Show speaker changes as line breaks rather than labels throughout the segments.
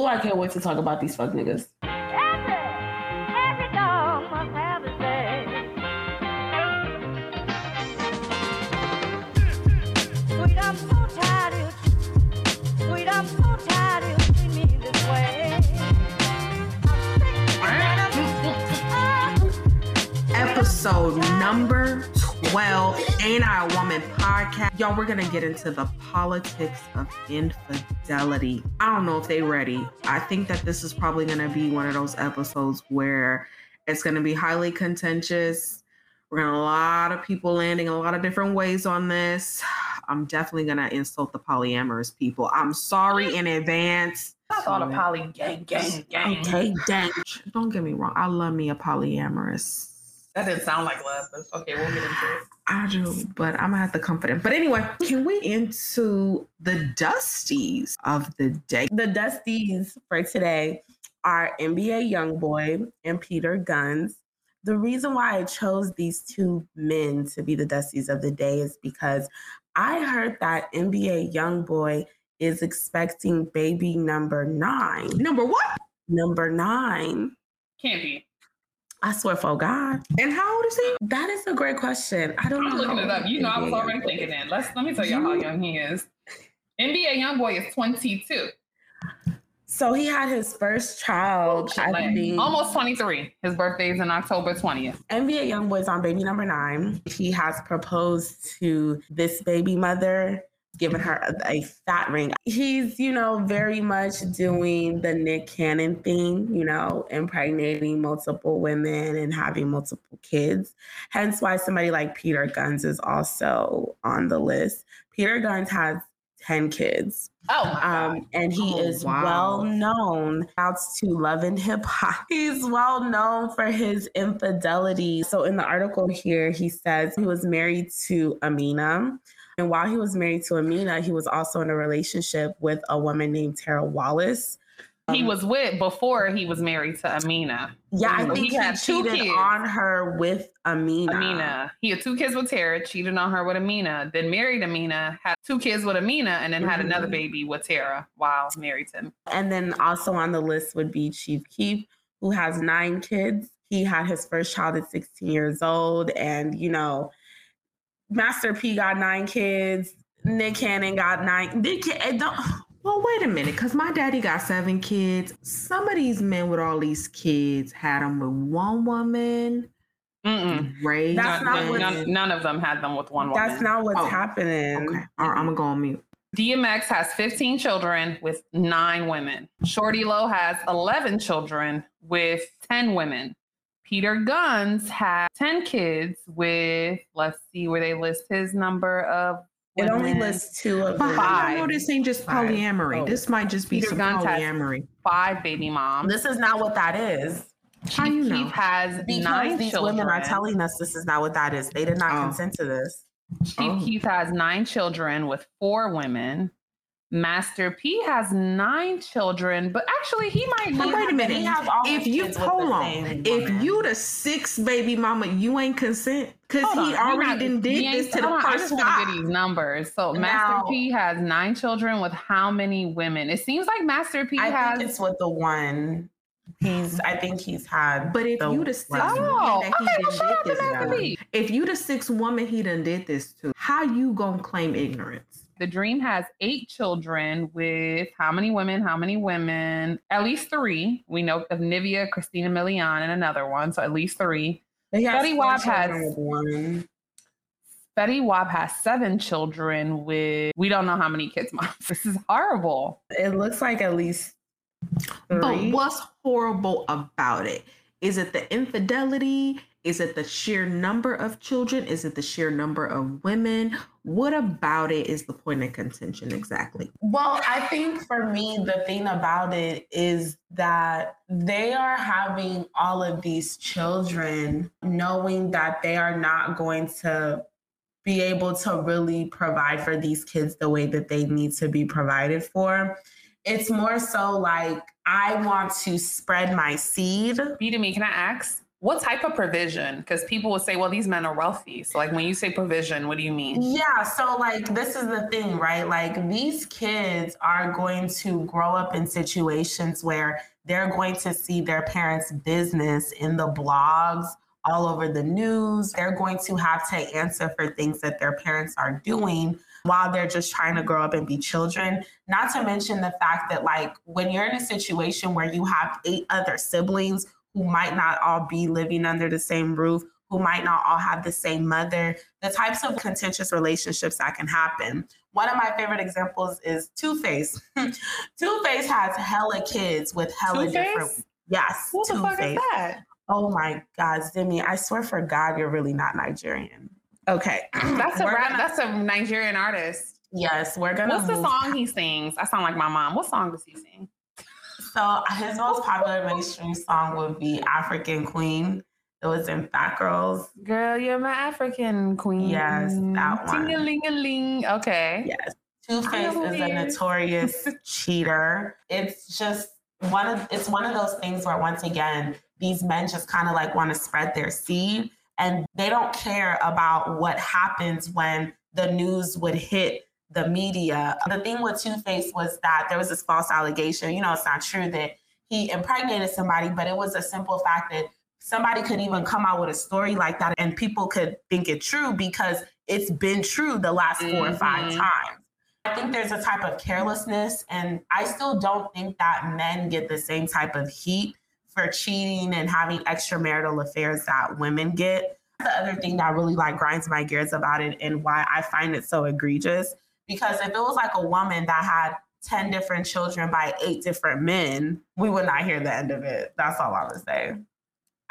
Oh, I can't wait to talk about these fuck niggas.
Episode number 12 Ain't I a Woman podcast. Y'all, we're gonna get into the politics of infidelity. I don't know if they ready. I think that this is probably gonna be one of those episodes where it's gonna be highly contentious. We're gonna a lot of people landing a lot of different ways on this. I'm definitely gonna insult the polyamorous people. I'm sorry in advance.
I thought a poly gang, gang, gang.
Okay, dang. Don't get me wrong. I love me a polyamorous.
That didn't sound like love, but okay, we'll get into it.
I do, but I'm gonna have to comfort him. But anyway, can we into the dusties of the day?
The Dusties for today are NBA Youngboy and Peter Gunz. The reason why I chose these two men to be the Dusties of the day is because I heard that NBA Youngboy is expecting baby number nine.
Number what?
Number nine.
Can't be.
I swear for God.
And how old is he?
That is a great question. I don't
I'm
know.
looking it up. You know, I was already
Youngboy
thinking
is.
that. Let's let me tell y'all how young he is. NBA YoungBoy is 22.
So he had his first child, I
Like,
think.
almost 23. His birthday is in October 20th.
NBA Youngboy's on baby number nine. He has proposed to this baby mother, giving her a, a fat ring. He's, you know, very much doing the Nick Cannon thing, you know, impregnating multiple women and having multiple kids. Hence why somebody like Peter Gunz is also on the list. Peter Gunz has 10 kids.
Oh.
Um, and he
Oh,
is
wow.
well known outs to love and hip hop. He's well known for his infidelity. So in the article here, he says he was married to Amina. And while he was married to Amina, he was also in a relationship with a woman named Tara Wallace.
he was with before he was married to Amina.
Yeah, I think
he
he,
had two
cheated
kids.
on her with Amina.
Amina. He had two kids with Tara, cheated on her with Amina, then married Amina, had two kids with Amina, and then had
Mhm.
another baby with Tara while married to him.
And then also on the list would be Chief Keef, who has nine kids. He had his first child at 16 years old. And, you know, Master P got nine kids. Nick Cannon got nine. Nick it eh, don't,
Well, wait a minute, because my daddy got seven kids. Some of these men with all these kids had them with one woman,
Mm-mm.
raised
That's not
none,
what-
none, none of them had them with one woman.
that's not what's
Oh,
happening.
Okay, all right, I'm gonna go on mute.
DMX has 15 children with nine women. Shawty Lo has 11 children with 10 women. Peter Gunz has 10 kids with, let's see where they list his number of
It only lists two of them.
how do you
Five.
know this ain't just
Five.
polyamory?
Oh.
This might just be
Peter
some
Gunz has-
polyamory.
five baby moms.
This is not what that is.
How you
Chief
know?
Keef has
Because
nine
these
children.
women are telling us this is not what that is. They did not
Oh.
consent to this.
Chief
Oh.
Keef has nine children with four women. Master P has nine children, but actually he might
But wait a minute.
He has all
If you
kids with
hold on, if you the sixth baby mama, you ain't consent because he
on, we
already
not-
done
we
did this to the
hold on, I just
first
want to get these numbers. So
Now-
Master P has nine children with how many women? It seems like Master P
I
has.
think it's with the one. He's. I think he's had.
But if
the
you the sixth
one.
Oh,
woman that he
okay, well,
done
shout
did this to, if you the sixth woman he done did this to, how you gonna claim ignorance?
The Dream has eight children with how many women? How many women? At least three. We know of Nivea, Christina Milian, and another one. So at least three. Fetty
four
Wap has-
one.
Fetty Wap has seven children with we don't know how many kids, mom. This is horrible.
It looks like at least three.
But what's horrible about it? Is it the infidelity? Is it the sheer number of children? Is it the sheer number of women? What about it is the point of contention exactly?
Well, I think for me, the thing about it is that they are having all of these children knowing that they are not going to be able to really provide for these kids the way that they need to be provided for. It's more so like, I want to spread my seed.
Bidemi, can I ask? What type of provision? Because people would say, well, these men are wealthy. So, like, when you say provision, what do you mean?
Yeah, so like this is the thing, right? Like these kids are going to grow up in situations where they're going to see their parents' business in the blogs, all over the news. They're going to have to answer for things that their parents are doing while they're just trying to grow up and be children. Not to mention the fact that, like, when you're in a situation where you have eight other siblings who might not all be living under the same roof, who might not all have the same mother, the types of contentious relationships that can happen. One of my favorite examples is Two Face. Two Face has hella kids with hella
Two-Face?
different. Yes,
Who the fuck is that?
Oh my God, Zimi, I swear for God, you're really not Nigerian. Okay.
That's a rap,
gonna-
that's a Nigerian artist.
Yes, we're gonna.
What's the song he sings? I sound like my mom. What song does he sing?
So his most popular mainstream song would be African Queen. It was in Phat Girlz.
Girl, you're my African queen.
Yes, that one.
Ting a ling a ling. Okay.
Yes. Two Face is a notorious cheater. It's just one of it's one of those things where once again, these men just kind of like want to spread their seed and they don't care about what happens when the news would hit the media. The thing with Two Face was that there was this false allegation. You know, it's not true that he impregnated somebody, but it was a simple fact that somebody could even come out with a story like that and people could think it true because it's been true the last four or five
Mhm.
times. I think there's a type of carelessness, and I still don't think that men get the same type of heat for cheating and having extramarital affairs that women get. The other thing that really like grinds my gears about it and why I find it so egregious, because if it was like a woman that had 10 different children by eight different men, we would not hear the end of it. That's all I would say.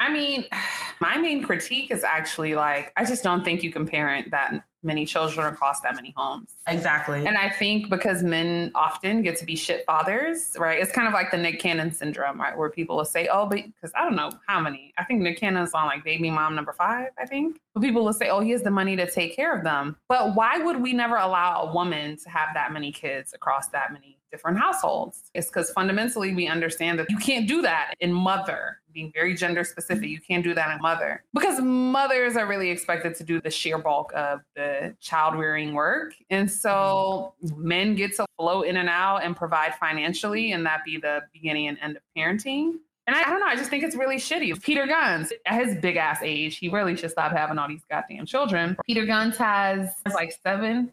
I mean, my main critique is actually like, I just don't think you can parent that many children across that many homes.
Exactly.
And I think because men often get to be shit fathers, right? It's kind of like the Nick Cannon syndrome, right? Where people will say, oh, but because I don't know how many. I think Nick Cannon's on like baby mom number five, I think. But people will say, oh, he has the money to take care of them. But why would we never allow a woman to have that many kids across that many different households? It's because fundamentally we understand that you can't do that in mother, being very gender specific. You can't do that in mother because mothers are really expected to do the sheer bulk of the child rearing work. And so men get to flow in and out and provide financially, and that be the beginning and end of parenting. And I, I don't know, I just think it's really shitty. Peter Gunz, at his big ass age, he really should stop having all these goddamn children. Peter Gunz has like seven,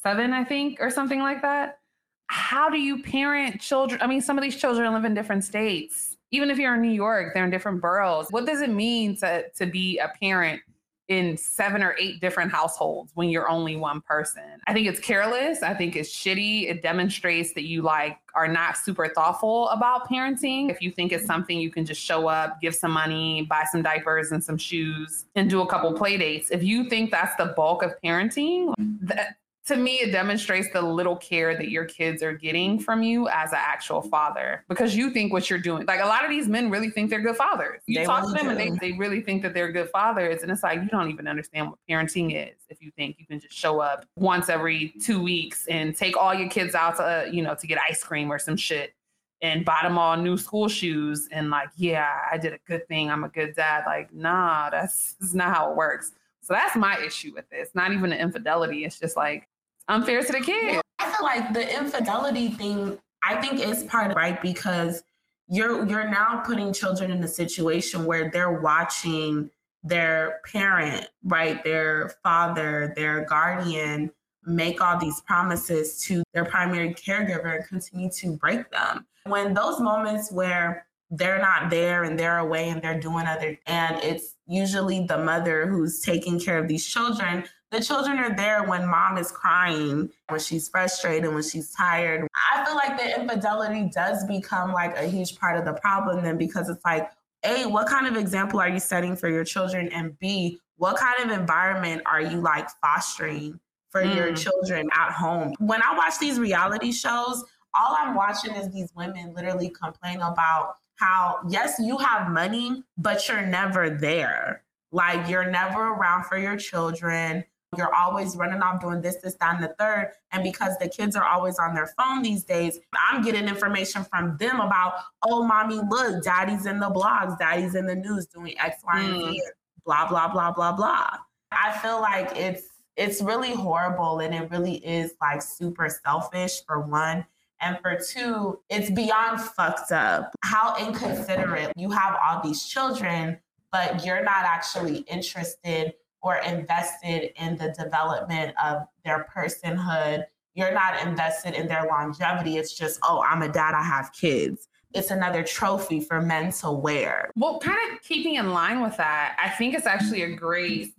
seven, I think, or something like that. How do you parent children? I mean, some of these children live in different states. Even if you're in New York, they're in different boroughs. What does it mean to, to be a parent in seven or eight different households when you're only one person. I think it's careless. I think it's shitty. It demonstrates that you like are not super thoughtful about parenting. If you think it's something you can just show up, give some money, buy some diapers and some shoes and do a couple play dates. If you think that's the bulk of parenting, that to me it demonstrates the little care that your kids are getting from you as an actual father because you think what you're doing like a lot of these men really think they're good fathers. You
They
talk to them and they, they really think that they're good fathers and it's like you don't even understand what parenting is if you think you can just show up once every two weeks and take all your kids out to uh, you know to get ice cream or some shit and buy them all new school shoes and like yeah i did a good thing i'm a good dad. Like nah that's, that's not how it works. So that's my issue with this not even an infidelity it's just like unfair to the kid.
I feel like the infidelity thing, I think is part of right because you're you're now putting children in a situation where they're watching their parent, right, their father, their guardian make all these promises to their primary caregiver and continue to break them. When those moments where they're not there and they're away and they're doing other and it's usually the mother who's taking care of these children the children are there when mom is crying, when she's frustrated, when she's tired. I feel like the infidelity does become like a huge part of the problem then because it's like, A, what kind of example are you setting for your children? And B, what kind of environment are you like fostering for your
Mm.
children at home? When I watch these reality shows, all I'm watching is these women literally complain about how, yes, you have money, but you're never there. Like, you're never around for your children You're always running off doing this, this, that, and the third. And because the kids are always on their phone these days, I'm getting information from them about, oh, mommy, look, daddy's in the blogs, daddy's in the news doing X, Y, and Z, hmm. blah, blah, blah, blah, blah. I feel like it's it's really horrible and it really is like super selfish for one. And for two, it's beyond fucked up. How inconsiderate. You have all these children, but you're not actually interested or invested in the development of their personhood. You're not invested in their longevity. It's just, oh, I'm a dad, I have kids. It's another trophy for men to wear.
Well, kind of keeping in line with that, I think it's actually a great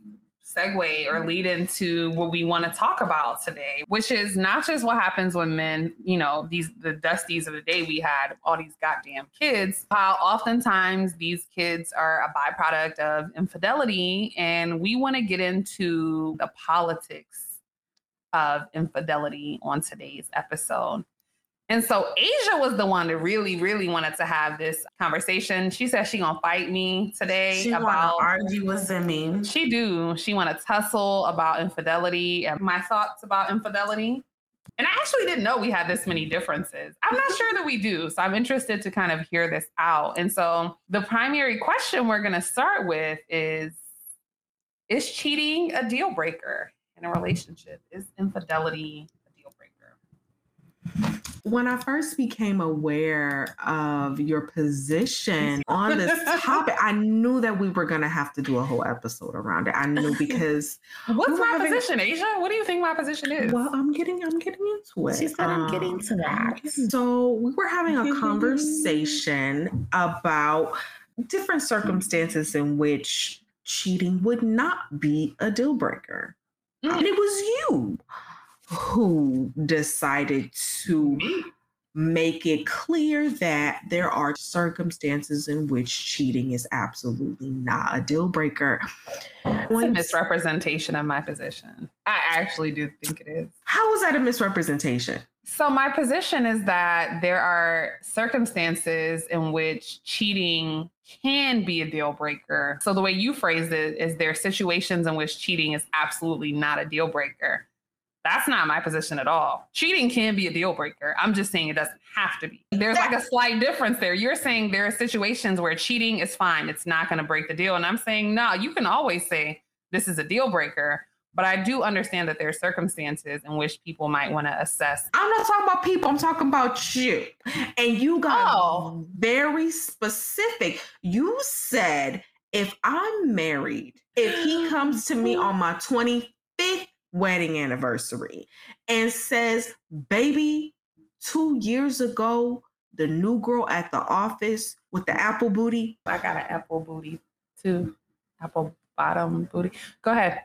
segue or mm-hmm. lead into what we want to talk about today, which is not just what happens when men, you know, these the dusties of the day we had all these goddamn kids, how oftentimes these kids are a byproduct of infidelity. And we want to get into the politics of infidelity on today's episode. And so Asia was the one that really, really wanted to have this conversation. She said she gonna fight me today
She
about
argue with Zimi.
she do. She want to tussle about infidelity and my thoughts about infidelity. And I actually didn't know we had this many differences. I'm not sure that we do. So I'm interested to kind of hear this out. And so the primary question we're to start with is Is cheating a deal breaker in a relationship? Is infidelity a deal breaker?
When I first became aware of your position on this topic, I knew that we were going to have to do a whole episode around it. I knew because
What's
We
my
having-
position, Asia? What do you think my position is?
well, I'm getting I'm getting into it.
She said, "I'm getting
Um,
to that."
So we were having a conversation about different circumstances in which cheating would not be a deal breaker.
Mm.
And it was you who decided to make it clear that there are circumstances in which cheating is absolutely not a deal breaker.
It's a misrepresentation of my position. I actually do think it is.
How is that a misrepresentation?
So, my position is that there are circumstances in which cheating can be a deal breaker. So, the way you phrased it is there are situations in which cheating is absolutely not a deal breaker. That's not my position at all. Cheating can be a deal breaker. I'm just saying it doesn't have to be. There's like a slight difference there. You're saying there are situations where cheating is fine, it's not going to break the deal. And I'm saying, no, you can always say this is a deal breaker. But I do understand that there are circumstances in which people might want to assess
I'm not talking about people, I'm talking about you. And you got
Oh.
very specific. You said, if I'm married, if he comes to me on my 25th wedding anniversary and says, baby, two years ago, the new girl at the office with the apple booty,
I got an apple booty too. Apple bottom booty. Go ahead.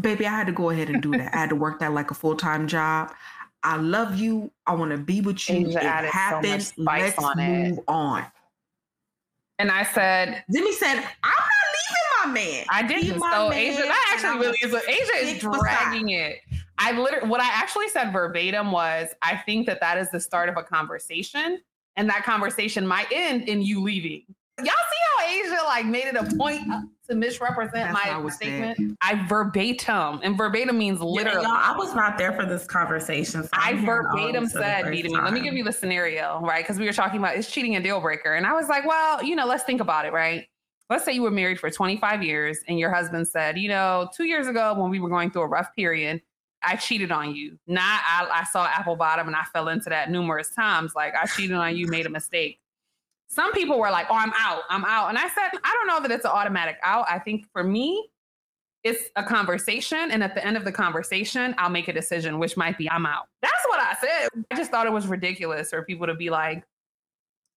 baby, I had to go ahead and do that. I had to work that like a full time job. I love you. I want to be with you.
Asia
it
so
happened.
spice
Let's
on it.
move on.
And I said,
Zimi said, I'm my man.
I didn't. So Asia, that actually really is. A, Asia is dragging it. I literally, what I actually said verbatim was, I think that that is the start of a conversation, and that conversation might end in you leaving. Y'all see how Asia like made it a point to misrepresent
That's
my statement? I verbatim, and verbatim means literally.
Y'all, I was not there for this conversation. so
I
I'm hearing all
verbatim
this for the
said, me, let me give you the scenario, right? Because we were talking about is cheating a deal breaker. And I was like, well, you know, let's think about it, right? Let's say you were married for 25 years and your husband said, you know, two years ago when we were going through a rough period, I cheated on you. Not I, I saw apple bottom and I fell into that numerous times. Like I cheated on you, made a mistake. Some people were like, oh, I'm out, I'm out. And I said, I don't know that it's an automatic out. I think for me, it's a conversation. And at the end of the conversation, I'll make a decision, which might be I'm out. That's what I said. I just thought it was ridiculous for people to be like,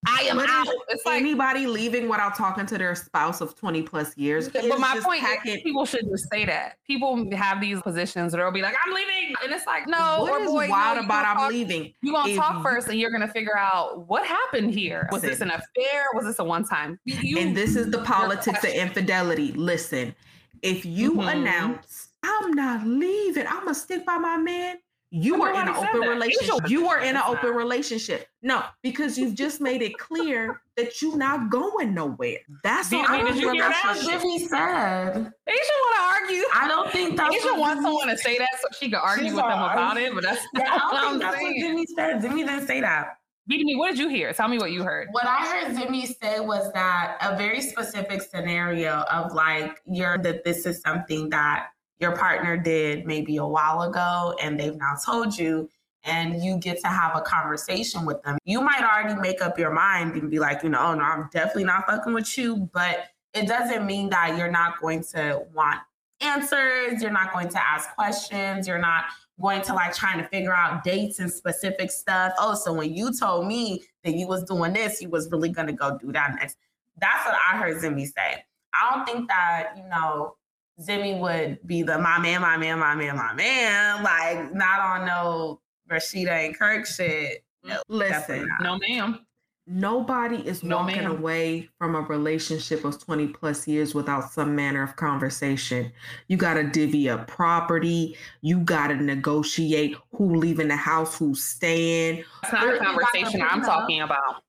I am out.
is
It's like,
Anybody leaving without talking to their spouse of 20 plus years.
but my point is people should just say that. People have these positions that they'll be like, I'm leaving. And it's like, no,
what
or boy,
wild
no,
about I'm
talk-
leaving?
You're gonna
If
talk
you-
first and you're gonna figure out what happened here. Was this an affair? Was this a one time?
And this is the politics of infidelity. Listen, if you
Mhm.
announce, I'm not leaving, I'm gonna stick by my man, You were in an open
that.
relationship.
Angel-
You were in an open relationship. No, because you've just made it clear that you're not going nowhere. That's
Did-
all.
I mean, did you
open
hear?
That's what. Zimi said.
Asia want to argue.
I don't think that's
Asia
what
wants
Zimi
someone to say that so she can argue
She's
with them
all
about it, but that's
Yeah, I
not
don't
what
think
I'm
that's what
saying.
Zimi said. Zimi didn't say that.
Didi, what did you hear? Tell me what you heard.
What I heard Zimi say was that a very specific scenario of like you're that this is something that your partner did maybe a while ago and they've now told you and you get to have a conversation with them. You might already make up your mind and be like, you know, oh no, I'm definitely not fucking with you, but it doesn't mean that you're not going to want answers, you're not going to ask questions, you're not going to like trying to figure out dates and specific stuff. Oh, so when you told me that you was doing this, you was really gonna go do that next. That's what I heard Zimi say. I don't think that, you know, Zimi would be the my man, my man, my man, my man, like not on no Rasheeda and Kirk shit. Mm-hmm. No,
Listen.
No, ma'am.
nobody is
No,
walking
ma'am.
away from a relationship of 20 plus years without some manner of conversation. You got to divvy up property. You got to negotiate who leaving the house, who's staying.
That's not
Or
the
you got the
conversation I'm talking about.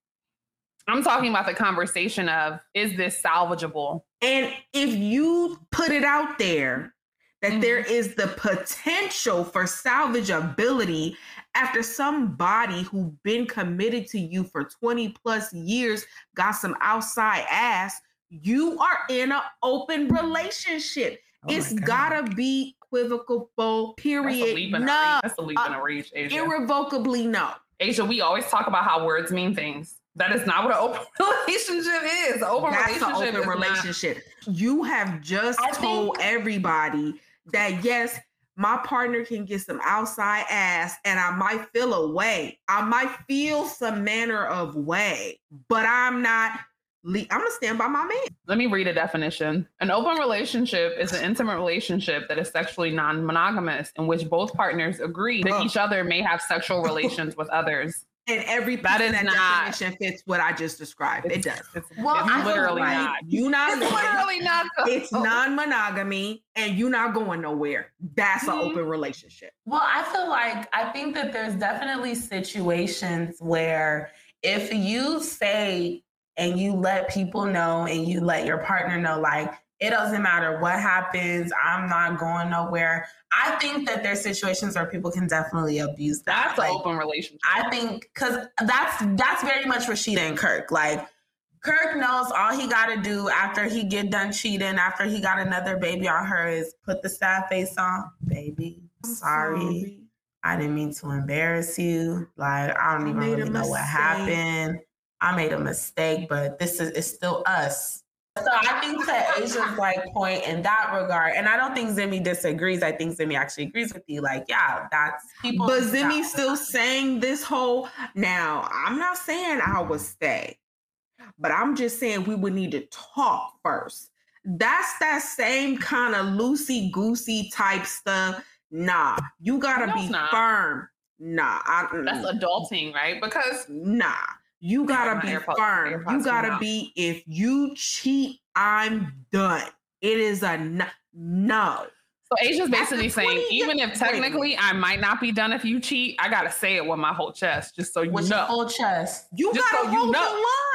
I'm talking about the conversation of is this salvageable?
And if you put it out there that
Mhm.
there is the potential for salvageability after somebody who's been committed to you for 20 plus years got some outside ass, you are in an open relationship.
Oh
it's gotta be equivocal, period. No,
reach. That's a leap and a reach, Asia.
irrevocably no.
Asia, we always talk about how words mean things. That is not what an open relationship is. An open
That's an
relationship
open
is not-
relationship. You have just
I
told everybody that yes, my partner can get some outside ass and I might feel a way. I might feel some manner of way, but I'm not. le- I'm gonna stand by my man.
Let me read a definition. An open relationship is an intimate relationship that is sexually non monogamous, in which both partners agree that each other may have sexual relations with others.
And every
That
piece
is
of that
not-
definition fits what I just described. It does.
It's,
Well,
it's
I feel
literally
like
not.
You not
It's
going-
literally not.
It's non-monogamy, and you're not going nowhere. That's an
Mhm.
open relationship.
Well, I feel like I think that there's definitely situations where if you say and you let people know and you let your partner know, like, it doesn't matter what happens, I'm not going nowhere. I think that there's situations where people can definitely abuse that.
That's an
Like,
open relationship.
I think because that's that's very much Rasheeda and Kirk. Like Kirk knows all he got to do after he get done cheating, after he got another baby on her, is put the sad face on, baby. Sorry, I didn't mean to embarrass you. Like I don't even really know what happened. I made a mistake, but this is it's still us. So I think to Asia's like point in that regard, and I don't think Zimi disagrees. I think Zimi actually agrees with you. Like, yeah, that's people.
But Zimi's still saying this whole now. I'm not saying I would stay, but I'm just saying we would need to talk first. That's that same kind of loosey goosey type stuff. Nah, you gotta
No,
be
not.
firm. Nah, I,
That's adulting, right? Because
nah. You gotta be
AirPods-
firm.
AirPods
You gotta be. If you cheat, I'm done. It is a no. no.
so Asia's basically saying,
years-
even if technically I might not be done if you cheat, I gotta say it with my whole chest, just so you know.
with your whole chest.
You
Just
gotta
so you
hold
know.
the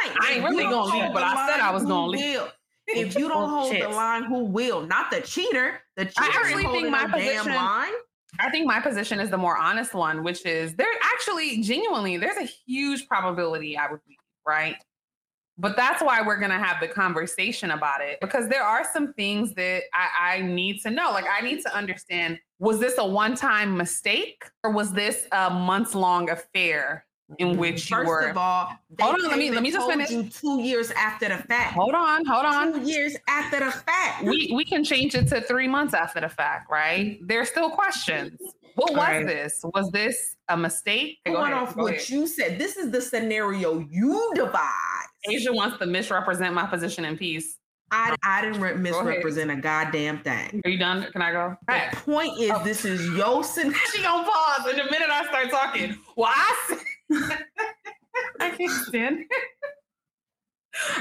line.
I ain't really gonna leave, but I said I was gonna leave.
will? If you don't hold the line, who will? Not the cheater. The cheater
actually
ain't
think
holding
my
no damn
position-
line.
I think my position is the more honest one, which is there actually genuinely there's a huge probability I would leave, right? But that's why we're gonna have the conversation about it because there are some things that I, I need to know. Like I need to understand: was this a one-time mistake or was this a months-long affair in mm-hmm. which you
First
were?
of all,
Hold on, let me- let me just finish.
You two years after the fact.
hold on, hold on.
Two years after the fact.
we we can change it to three months after the fact, right? There's still questions. What was
Right.
this? Was this a mistake? Go
going
ahead,
off what
ahead.
you said. This is the scenario you devised.
Asia wants to misrepresent my position in peace.
I, I didn't re- misrepresent a goddamn thing.
Are you done? Can I go?
The point is,
Oh.
this is your scenario.
She gonna pause in the minute I start talking. Well, I said- I can't stand.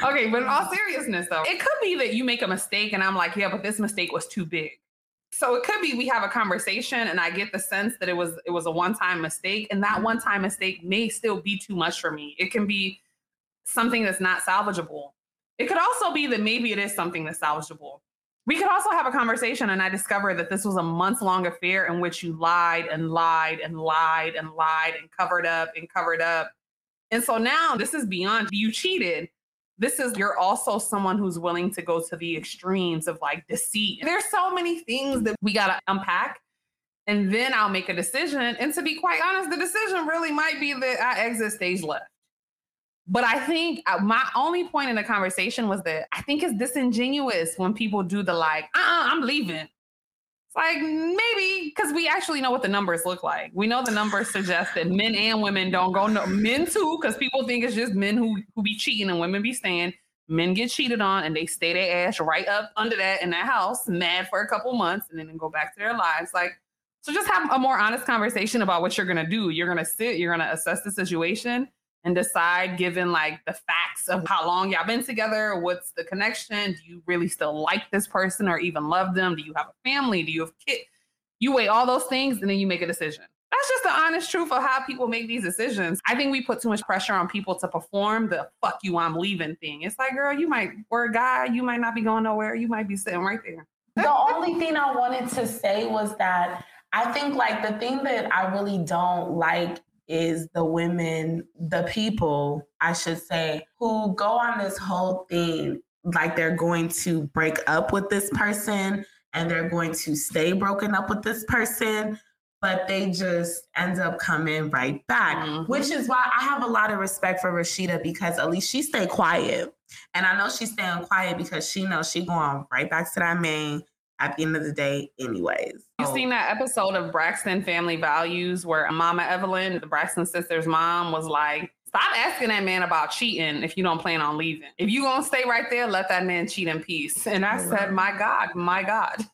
Okay, but in all seriousness though, it could be that you make a mistake and I'm like, yeah, but this mistake was too big. So it could be we have a conversation and I get the sense that it was it was a one-time mistake and that one-time mistake may still be too much for me. It can be something that's not salvageable. It could also be that maybe it is something that's salvageable. We could also have a conversation and I discovered that this was a months long affair in which you lied and lied and lied and lied and covered up and covered up. And so now this is beyond you cheated. This is you're also someone who's willing to go to the extremes of like deceit. There's so many things that we got to unpack. And then I'll make a decision. And to be quite honest, the decision really might be that I exit stage left. But I think uh, my only point in the conversation was that I think it's disingenuous when people do the like, uh uh-uh, I'm leaving. It's like maybe because we actually know what the numbers look like. We know the numbers suggest that men and women don't go, no, men too, because people think it's just men who, who be cheating and women be staying. Men get cheated on and they stay their ass right up under that in that house, mad for a couple months, and then go back to their lives. Like, so just have a more honest conversation about what you're gonna do. You're gonna sit, you're gonna assess the situation and decide given like the facts of how long y'all been together what's the connection? Do you really still like this person or even love them? Do you have a family? Do you have kids you weigh all those things and then you make a decision. That's just the honest truth of how people make these decisions. I think we put too much pressure on people to perform the fuck you i'm leaving thing. It's like girl you might or a guy you might not be going nowhere you might be sitting right there.
The only thing I wanted to say was that I think like the thing that I really don't like is the women, the people, I should say, who go on this whole thing like they're going to break up with this person and they're going to stay broken up with this person, but they just end up coming right back,
Mhm.
which is why I have a lot of respect for Rasheeda because at least she stayed quiet. And I know she's staying quiet because she knows she going right back to that man at the end of the day anyways.
You've seen that episode of Braxton Family Values where Mama Evelyn, the Braxton sister's mom, was like, "Stop asking that man about cheating if you don't plan on leaving. If you gonna stay right there, let that man cheat in peace." And I said, "My God, my God."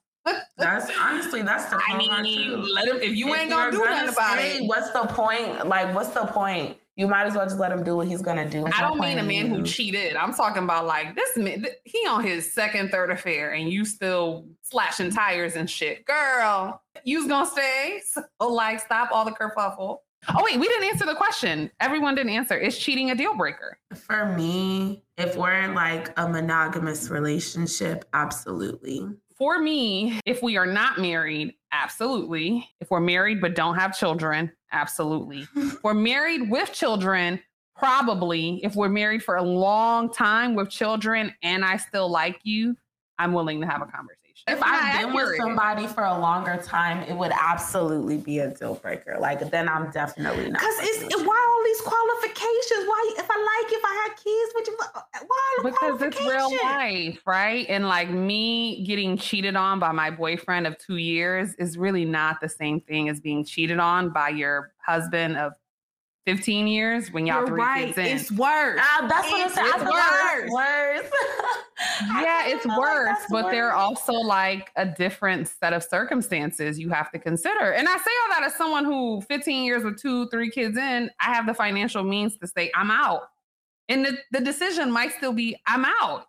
That's honestly that's the
I mean, let him. If you
If
ain't gonna do nothing about
stay,
it,
What's the point? Like, what's the point? You might as well just let him do what he's gonna do.
I don't mean a man who cheated. I'm talking about like this man. th- He on his second, third affair, and you still slashing tires and shit, girl. You's gonna stay. So like, stop all the kerfuffle. Oh wait, we didn't answer the question. Everyone didn't answer. Is cheating a deal breaker?
For me, if we're in like a monogamous relationship, absolutely.
For me, if we are not married, absolutely. If we're married but don't have children, absolutely. we're married with children, probably. If we're married for a long time with children and I still like you, I'm willing to have a conversation.
If I've been with somebody for a longer time, it would absolutely be a deal breaker. Like then I'm definitely not.
Because it's why all these qualifications? Why if I like if I had kids, would you why
because it's real life, right? And like me getting cheated on by my boyfriend of two years is really not the same thing as being cheated on by your husband of 15 years when y'all
You're
three
right.
kids in.
It's worse.
Ah, that's what I'm
It's
saying. I feel like it's worse. I
yeah, it's
feel like
worse,
that's
but there are also like a different set of circumstances you have to consider. And I say all that as someone who 15 years with two, three kids in, I have the financial means to say, I'm out. And the, the decision might still be, I'm out,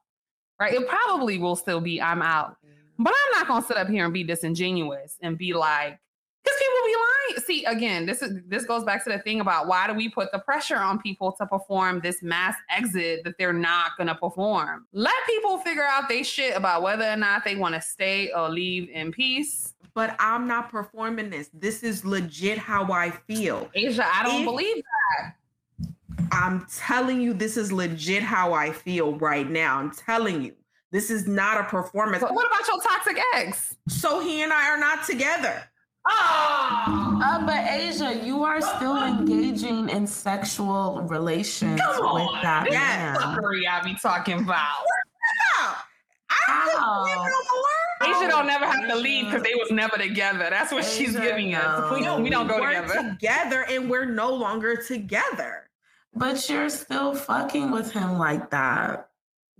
right? It probably will still be, I'm out. But I'm not gonna sit up here and be disingenuous and be like, because people be lying. See, again, this is this goes back to the thing about why do we put the pressure on people to perform this mass exit that they're not gonna perform? Let people figure out they shit about whether or not they want to stay or leave in peace.
but I'm not performing this. This is legit how I feel.
Asia, I don't
If-
believe that.
I'm telling you, this is legit how I feel right now. I'm telling you. This is not a performance.
But what about your toxic ex?
So he and I are not together.
Oh,
Uh, but Asia, you are still engaging in sexual relations
Come
with that
This
man.
fuckery I be talking about.
Yeah. I couldn't
How?
give no more.
Asia don't never have to leave because they was never together. That's what she's
Asia,
giving us. We don't, we don't go
we're
together.
together and we're no longer together.
But you're still fucking with him like that.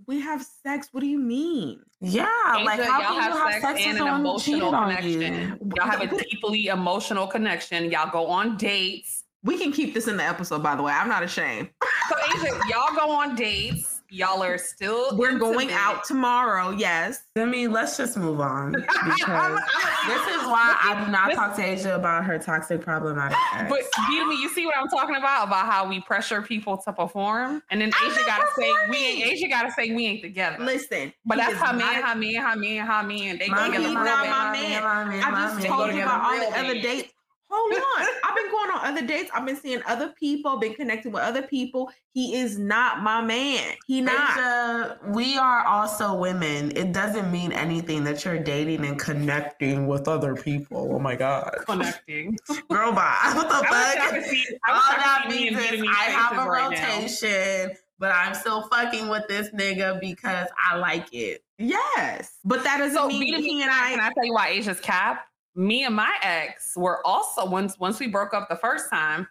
We have sex. What do you mean?
Yeah, like how
y'all
can
have
you have
sex,
sex with
and an
someone
emotional connection.
you?
Y'all have a deeply emotional connection. Y'all go on dates.
We can keep this in the episode, by the way. I'm not ashamed.
So Asia, y'all go on dates. Y'all are still.
We're going
intimate.
out tomorrow. Yes.
I mean, let's just move on because this is why I do not talk to Asia about her toxic problematic ex.
But Vita, me, you see what I'm talking about? About how we pressure people to perform, and then
I'm
Asia gotta say we ain't. Asia gotta say we ain't together.
Listen.
but that's how
not
me,
a-
how me, how me, how me, and they go together.
he's
real
not
bad.
my man.
my
I just told you about all the other dates. Hold on. I've been going on other dates. I've been seeing other people, been connecting with other people. He is not my man. He not.
Asia, we are also women. It doesn't mean anything that you're dating and connecting with other people. Oh my god,
Connecting.
girl, bye. What the
I wish I
fuck?
see. I
All that
could see me
means is I have
faces
a
right now.
rotation, but I'm still fucking with this nigga because I like it.
Yes. But that doesn't
So
mean
Vita,
he
me,
and
can
I
I tell you why Asia's cap? Me and my ex were also once once we broke up the first time,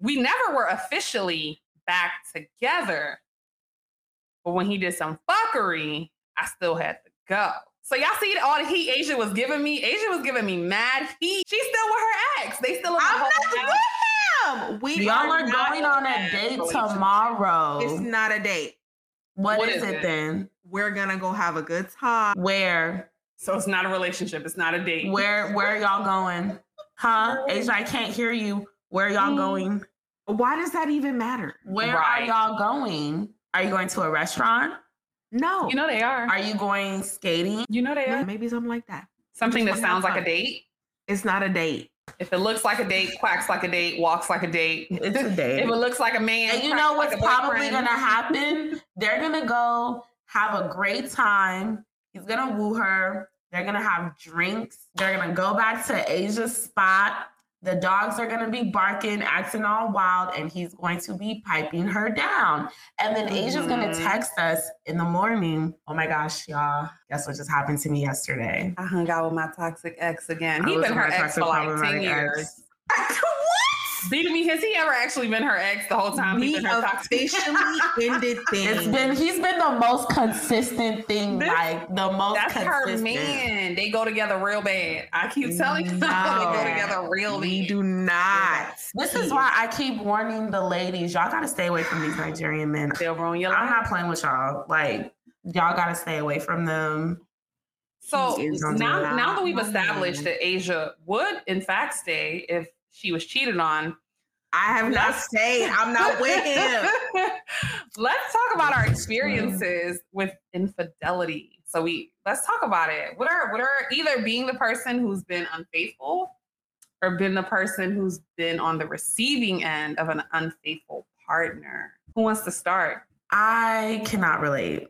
we never were officially back together. But when he did some fuckery, I still had to go. So y'all see all the heat Asia was giving me. Asia was giving me mad heat. She's still with her ex. They still in
I'm not
house.
with him. We
Y'all are
not-
going on a date
relationship.
tomorrow.
It's not a date.
what
What
is,
is
it
it?
then?
We're gonna go have a good time.
Where?
So it's not a relationship. It's not a date.
Where where y'all going? Huh? Asia, I can't hear you. Where are y'all
Mm.
going?
Why does that even matter?
Where
Right.
are y'all going? Are you going to a restaurant?
No.
You know they are.
Are you going skating?
You know they are.
maybe something like that.
Something that
just wanna have
sounds like a date.
It's not a date.
If it looks like a date, quacks like a date, walks like a date.
It's a date.
if it looks like a man,
And you know what's
a
probably gonna happen? They're gonna go have a great time. He's gonna woo her. They're gonna have drinks. They're gonna go back to Asia's spot. The dogs are gonna be barking, acting all wild, and he's going to be piping her down. And then Asia's gonna
Mhm.
text us in the morning. Oh my gosh, y'all! Guess what just happened to me yesterday?
I hung out with my toxic ex again. He
was
been her ex for like 10 years.
what?
Bidemi, has he ever actually been her ex the whole time? He's
We
been her toxic
officially ended things.
It's been he's been the most consistent thing,
This-
like the most
That's her man. They go together real bad. I keep telling you, they go together real
we
bad.
do not.
This is why I keep warning the ladies, y'all gotta stay away from these Nigerian men.
They'll ruin your
I'm not playing with y'all. Like, y'all gotta stay away from them.
So
He is on
now, now that we've established that Asia would, in fact, stay if she was cheated on,
I have not stayed. I'm not with him.
let's talk about our experiences with infidelity. So we let's talk about it. What are what are either being the person who's been unfaithful or been the person who's been on the receiving end of an unfaithful partner? Who wants to start?
I cannot relate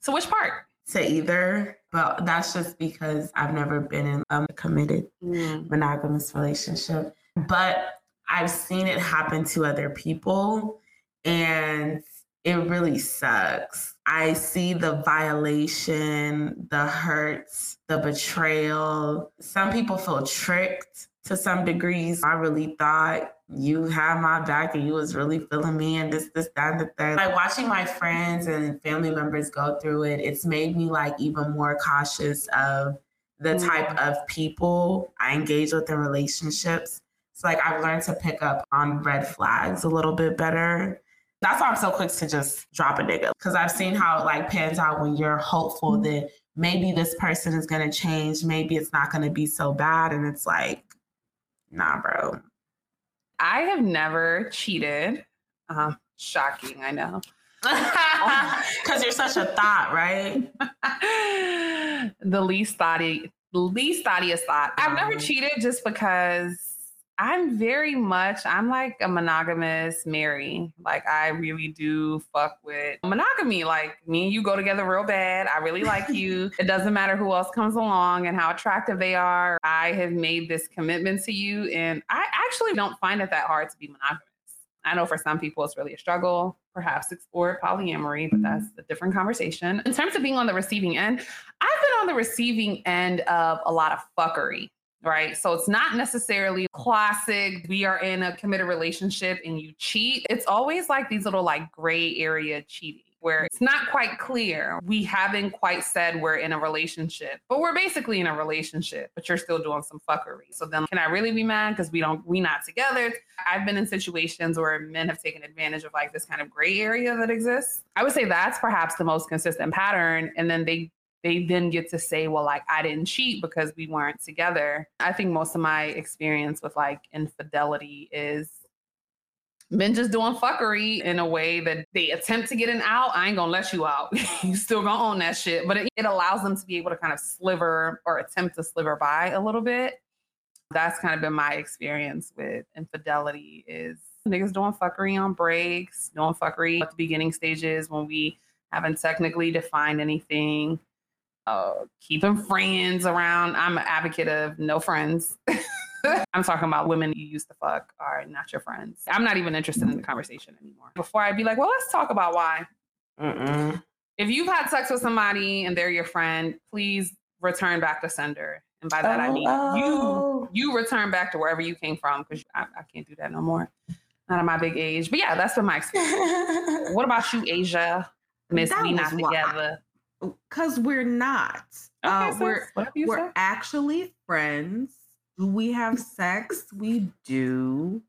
So which part?
to either, but that's just because I've never been in a committed mm. monogamous relationship. But I've seen it happen to other people and it really sucks. I see the violation, the hurts, the betrayal. Some people feel tricked to some degrees. I really thought you had my back and you was really feeling me and this, this, that, and the third. Like watching my friends and family members go through it, it's made me like even more cautious of the mm. type of people I engage with in relationships. So like I've learned to pick up on red flags a little bit better. That's why I'm so quick to just drop a nigga. Cause I've seen how it like pans out when you're hopeful mm. that maybe this person is gonna change, maybe it's not gonna be so bad. And it's like, nah, bro.
I have never cheated. Um, shocking, I know.
Cause you're such a thought, right?
the least thoughty, least thoughtiest thought. I've never
Um,
cheated just because I'm very much, I'm like a monogamous Mary. Like I really do fuck with monogamy. Like me and you go together real bad. I really like you. it doesn't matter who else comes along and how attractive they are. I have made this commitment to you and I actually don't find it that hard to be monogamous. I know for some people it's really a struggle. Perhaps explore polyamory, but that's a different conversation. In terms of being on the receiving end, I've been on the receiving end of a lot of fuckery, right? So it's not necessarily classic, we are in a committed relationship and you cheat. It's always like these little like gray area cheating. where it's not quite clear. We haven't quite said we're in a relationship, but we're basically in a relationship, but you're still doing some fuckery. So then can I really be mad because we don't we not together? I've been in situations where men have taken advantage of like this kind of gray area that exists. I would say that's perhaps the most consistent pattern. And then they they then get to say, well, like I didn't cheat because we weren't together. I think most of my experience with like infidelity is men just doing fuckery in a way that they attempt to get an out. I ain't gonna let you out. you still gonna own that shit. But it, it allows them to be able to kind of sliver or attempt to sliver by a little bit. That's kind of been my experience with infidelity is niggas doing fuckery on breaks, doing fuckery at the beginning stages when we haven't technically defined anything. Uh, keeping friends around. I'm an advocate of no friends. I'm talking about women you used to fuck are not your friends. I'm not even interested in the conversation anymore. Before I'd be like, well, let's talk about why.
Mm-mm.
If you've had sex with somebody and they're your friend, please return back to sender. And by that I mean
Oh.
you you return back to wherever you came from because I, I can't do that no more. Not at my big age. But yeah, that's been my experience. what about you, Asia? Miss
That
We Not
was why.
Together.
Because we're not.
Okay,
Uh, we're we're actually friends. Do we have sex? We do.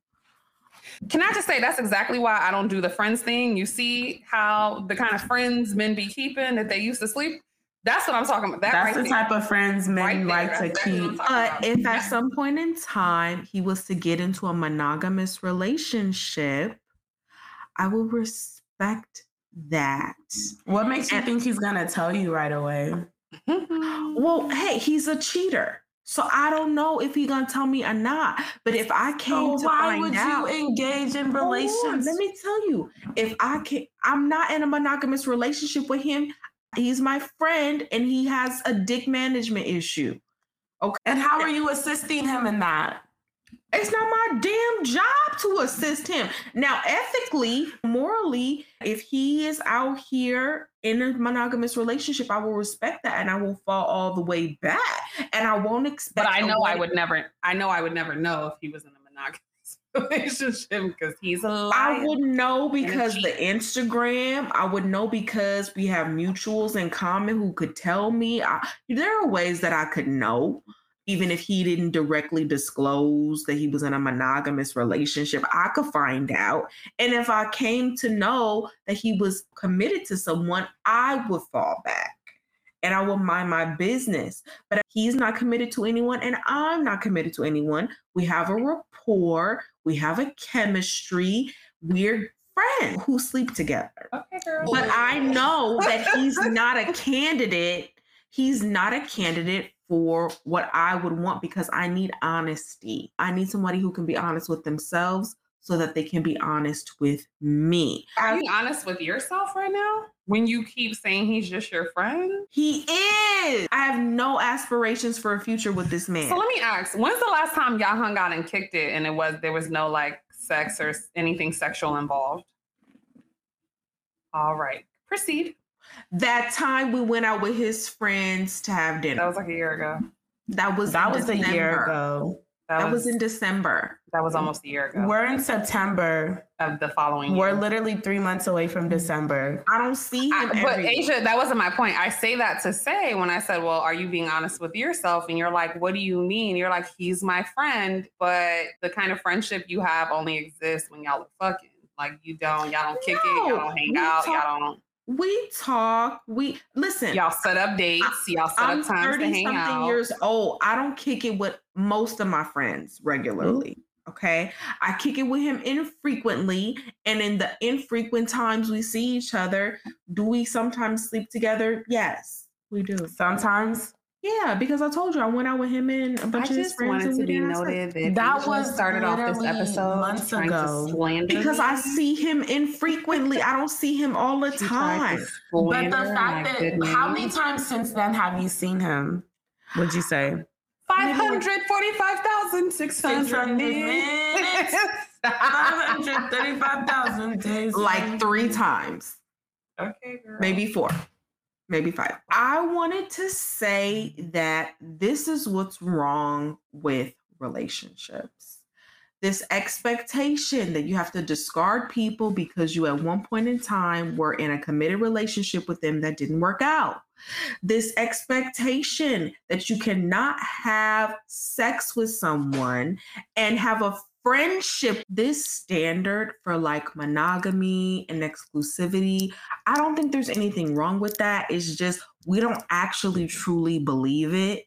Can I just say that's exactly why I don't do the friends thing? You see how the kind of friends men be keeping that they used to sleep? That's what I'm talking about. That
That's
right
the
there.
type of friends men
Right
like to keep.
But if at some point in time he was to get into a monogamous relationship, I will respect that.
What makes you think he's gonna tell you right away?
Well, hey, he's a cheater. So I don't know if he gonna tell me or not. But if I came
So
to
why
find
would
out,
you engage in
Hold on,
relations?
let me tell you, if I can, I'm not in a monogamous relationship with him. He's my friend, and he has a dick management issue. Okay.
And how are you assisting him in that?
It's not my damn job to assist him. Now, ethically, morally, if he is out here in a monogamous relationship, I will respect that and I will fall all the way back. And I won't expect.
But I know I would never. I know I would never know if he was in a monogamous relationship because he's a liar.
I would know because the. Instagram. I would know because we have mutuals in common who could tell me. I, there are ways that I could know, even if he didn't directly disclose that he was in a monogamous relationship. I could find out, and if I came to know that he was committed to someone, I would fall back. And I will mind my business. But he's not committed to anyone, and I'm not committed to anyone. We have a rapport, we have a chemistry, we're friends who sleep together.
Okay, girl.
But I know that he's not a candidate. He's not a candidate for what I would want because I need honesty. I need somebody who can be honest with themselves so that they can be honest with me.
Are you honest with yourself right now? When you keep saying he's just your friend?
He is. I have no aspirations for a future with this man.
So let me ask, when's the last time y'all hung out and kicked it and it was there was no like sex or anything sexual involved? All right. Proceed.
That time we went out with his friends to have dinner.
That was like a year ago.
That was
That
in
was a year ago.
That was in December.
that was almost a year ago.
We're in September.
of the following
We're
year.
literally three months away from December.
I don't see
I- but
every
Asia, that wasn't my point. I say that to say when I said, "Well, are you being honest with yourself?" And you're like, "What do you mean?" You're like, "He's my friend," but the kind of friendship you have only exists when y'all are fucking. Like you don't, y'all don't kick it, y'all don't hang out,
talk-
y'all don't,
We talk. We listen.
y'all set up dates, y'all set
I'm
up times to
30
hang
something
out.
years old. I don't kick it with most of my friends mm-hmm. regularly. Okay. I kick it with him infrequently. And in the infrequent times we see each other, do we sometimes sleep together? Yes, we do.
Sometimes
Yeah, because I told you I went out with him and a bunch of his
just
friends.
wanted to be
didn't have sex.
noted that
That was
started off this episode
months ago.
to slander
Because I see him infrequently. I don't see him all the
She
time.
But the fact that
good
how many times since then have you seen him? Would you say?
545,600 minutes.
535,000 days.
Like three times.
okay, girl.
maybe four, maybe five. I wanted to say that this is what's wrong with relationships. this expectation that you have to discard people because you at one point in time were in a committed relationship with them that didn't work out. This expectation that you cannot have sex with someone and have a friendship, this standard for like monogamy and exclusivity, I don't think there's anything wrong with that. It's just we don't actually truly believe it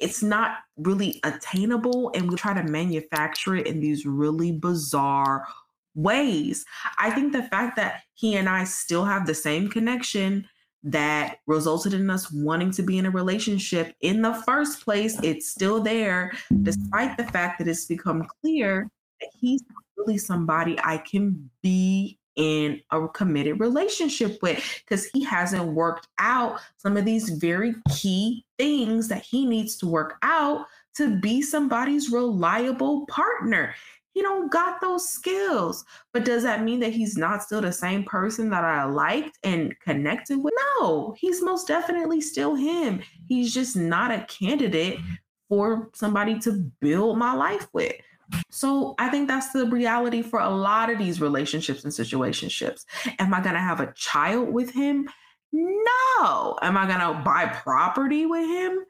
it's not really attainable and we try to manufacture it in these really bizarre ways. I think the fact that he and I still have the same connection that resulted in us wanting to be in a relationship in the first place, it's still there, despite the fact that it's become clear that he's really somebody I can be in a committed relationship with because he hasn't worked out some of these very key things that he needs to work out to be somebody's reliable partner. He don't got those skills. But does that mean that he's not still the same person that I liked and connected with? No, he's most definitely still him. He's just not a candidate for somebody to build my life with. So I think that's the reality for a lot of these relationships and situationships. Am I going to have a child with him? No. Am I going to buy property with him?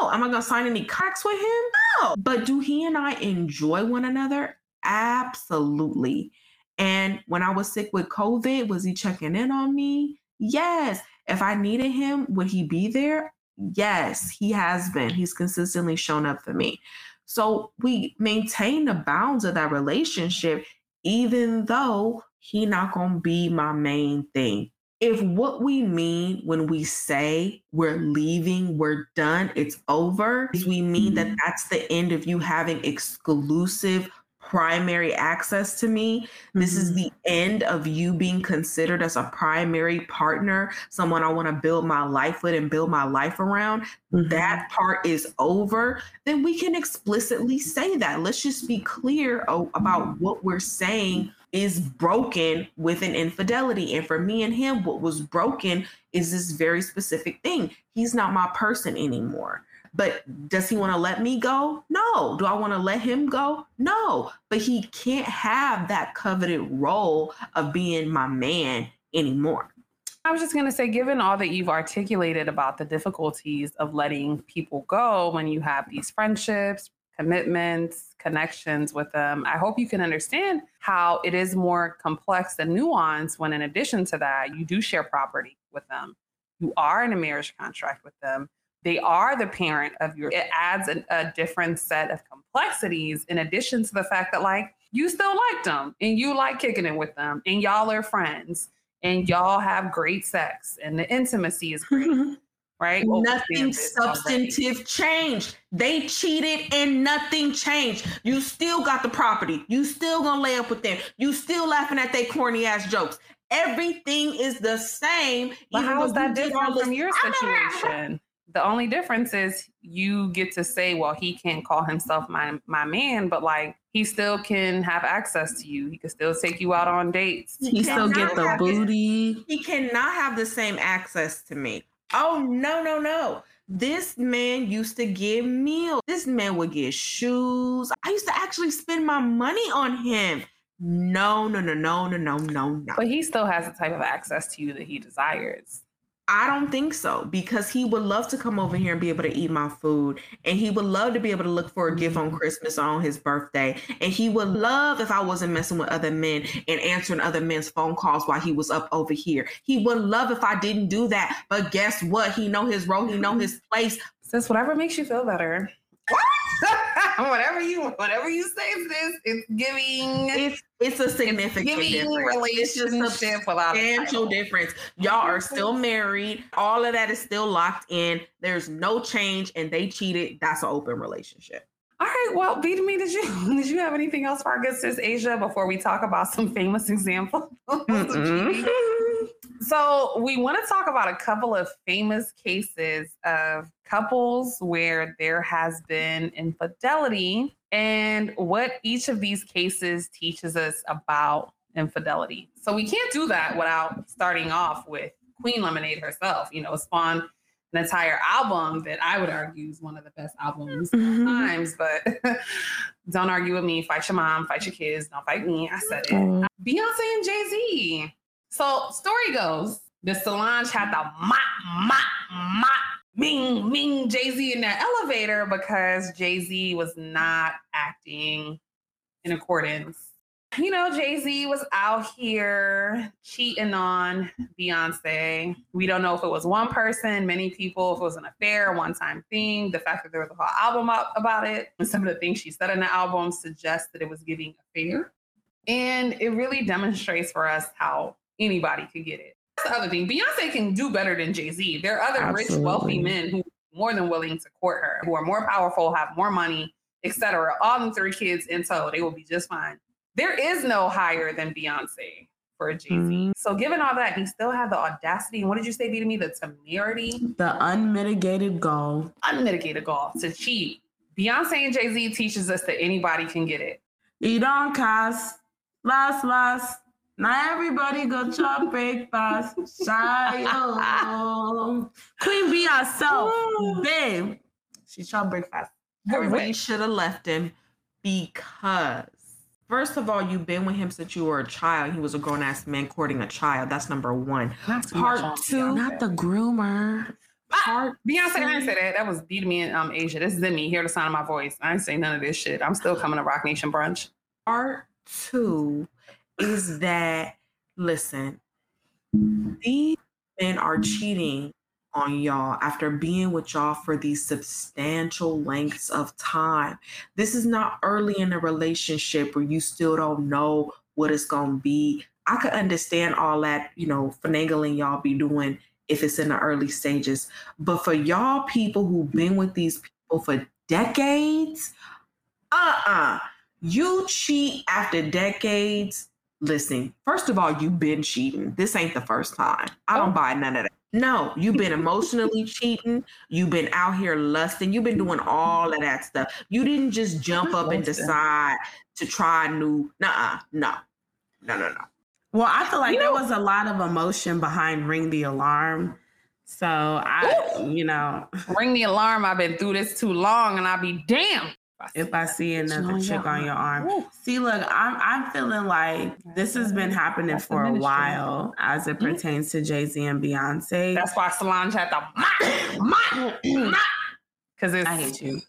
No. Am I going to sign any contracts with him? No. But do he and I enjoy one another? Absolutely. And when I was sick with COVID, was he checking in on me? Yes. If I needed him, would he be there? Yes, he has been. He's consistently shown up for me. So we maintain the bounds of that relationship, even though he not gonna be my main thing. If what we mean when we say we're leaving, we're done, it's over, is we mean that mm-hmm. that's the end of you having exclusive primary access to me. Mm-hmm. This is mm-hmm. the end of you being considered as a primary partner, someone I want to build my life with and build my life around. Mm-hmm. That part is over. Then we can explicitly say that. Let's just be clear o- about what we're saying is broken with an infidelity. And for me and him, what was broken is this very specific thing. He's not my person anymore. But does he want to let me go? No. Do I want to let him go? No. But he can't have that coveted role of being my man anymore.
I was just going to say, given all that you've articulated about the difficulties of letting people go when you have these friendships, commitments, connections with them, I hope you can understand how it is more complex and nuanced when, in addition to that, you do share property with them. You are in a marriage contract with them they are the parent of your it adds a, a different set of complexities in addition to the fact that like you still like them and you like kicking it with them and y'all are friends and y'all have great sex and the intimacy is great right?
Well, nothing substantive changed. They cheated and nothing changed. You still got the property. You still gonna lay up with them. You still laughing at their corny ass jokes. Everything is the same
but how is that different from your situation the only difference is you get to say, well, he can't call himself my my man, but like he still can have access to you. He can still take you out on dates.
He, he still get the booty. He cannot have the same access to me. Oh no, no, no. This man used to give meals. This man would get shoes. I used to actually spend my money on him. No, no, no, no, no, no, no, no.
But he still has the type of access to you that he desires.
I don't think so because he would love to come over here and be able to eat my food. And he would love to be able to look for a gift on mm-hmm. Christmas or on his birthday. And he would love if I wasn't messing with other men and answering other men's phone calls while he was up over here. He would love if I didn't do that. But guess what? He know his role, he know his place.
Sis, whatever makes you feel better. whatever you whatever you say this, it's giving
it's it's a significant it's giving
difference. It's just a
substantial difference. Y'all are still married. All of that is still locked in. There's no change, and they cheated. That's an open relationship.
All right. Well, Bidemi. Did you did you have anything else for our good sis Asia before we talk about some famous examples? So we want to talk about a couple of famous cases of couples where there has been infidelity and what each of these cases teaches us about infidelity. So we can't do that without starting off with Queen Lemonade herself. You know, spawned an entire album that I would argue is one of the best albums
Mhm.
times, but don't argue with me. Fight your mom, fight your kids. Don't fight me. I said it.
Oh.
Beyonce and Jay Z. So story goes, the Solange had to mop, mop, mop, Ming, Ming Jay Z in that elevator because Jay Z was not acting in accordance. You know, Jay Z was out here cheating on Beyonce. We don't know if it was one person, many people, if it was an affair, one time thing. The fact that there was a whole album up about it, and some of the things she said in the album suggest that it was giving affair. And it really demonstrates for us how anybody could get it. That's the other thing. Beyonce can do better than Jay Z. There are other rich, wealthy men who are more than willing to court her, who are more powerful, have more money, etc. All them three kids in tow, they will be just fine. There is no higher than Beyonce for Jay Z.
Mhm.
So, given all that, he still had the audacity. And what did you say, Bidemi? The temerity,
The unmitigated goal.
unmitigated gall to cheat. Beyonce and Jay Z teaches us that anybody can get it.
You don't cast. Last, last. Not everybody go chop breakfast. Shy, oh. Queen Bey herself. Babe. She chop breakfast.
Everybody should have left him because, first of all, you've been with him since you were a child. He was a grown ass man courting a child. That's number one. That's part two,
Not the groomer.
Part Beyonce, I didn't say that. That was Bidemi in um, Asia. This is in me. Hear the sound of my voice. I ain't say none of this shit. I'm still coming to Roc Nation brunch.
part two is that listen, these men are cheating on y'all after being with y'all for these substantial lengths of time. This is not early in a relationship where you still don't know what it's gonna be. I could understand all that, you know, finagling y'all be doing if it's in the early stages. But for y'all people who've been with these people for decades, uh-uh. You cheat after decades. Listen, first of all, you've been cheating. This ain't the first time. I don't
Oh.
buy none of that. No, you've been emotionally cheating. You've been out here lusting. You've been doing all of that stuff. You didn't just jump up and decide to try new. Nuh-uh. No. No, no, no.
Well, I feel like
You
there
know-
was a lot of emotion behind Ring the Alarm. So I, you know,
Ring the alarm. I've been through this too long and I'll be damned.
If I see another chick on your arm. See, look, I'm I'm feeling like this has been happening
That's
for a while as it
Mhm.
pertains to Jay Z and Beyonce.
That's why Solange had to. Because it's.
I hate you.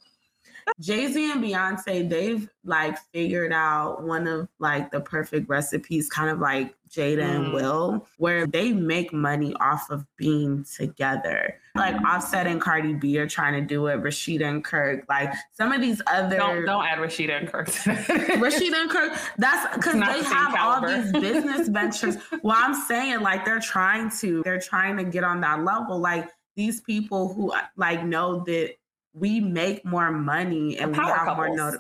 Jay Z and Beyonce, they've like figured out one of like the perfect recipes, kind of like Jada and
Mm.
Will, where they make money off of being together. Like Offset and Cardi B are trying to do it, Rasheeda and Kirk, like some of these other
Don't, don't add Rasheeda and Kirk.
Rasheeda and Kirk, that's because they
the
have all these business ventures. well, I'm saying like they're trying to, they're trying to get on that level. Like these people who like know that we make more money and we have more
couples.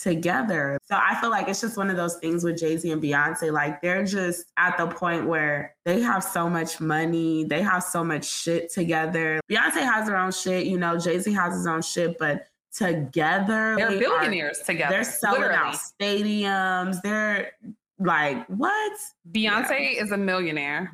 together. So I feel like it's just one of those things with Jay Z and Beyonce. Like they're just at the point where they have so much money, they have so much shit together. Beyonce has her own shit, you know. Jay Z has his own shit, but together
They're
they are-
billionaires together.
they're selling
literally.
out stadiums. They're like, what?
Beyonce is a millionaire,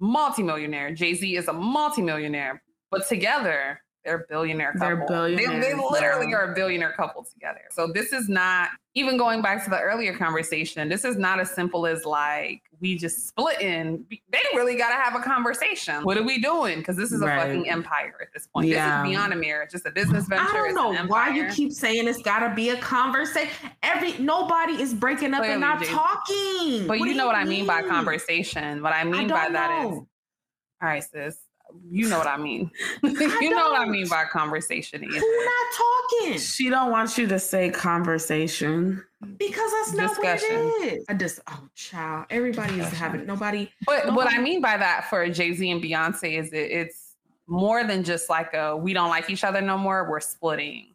multimillionaire. Jay Z is a multimillionaire, but together they're a billionaire couple.
They're
They- They, literally
yeah.
are a billionaire couple together. So this is not even going back to the earlier conversation. This is not as simple as like we just splitting. They really got to have a conversation. What are we doing? Because this is a
Right.
fucking empire at this point.
Yeah.
This is beyond a marriage. Just a business venture.
I don't know why you keep saying it's gotta be a conversation. Every nobody is breaking up
Clearly,
and not
Jay-
talking.
But
What
you know what I mean by conversation. What I mean by
don't
that is,
know.
all right, sis. You know what I mean. you know what I mean by conversation. Ian.
Who not talking?
She don't want you to say conversation.
Because that's not
Discussion.
what it is. I just oh child. Everybody is having nobody.
But what I mean by that for Jay Z and Beyonce is that it's more than just like a we don't like each other no more. We're splitting.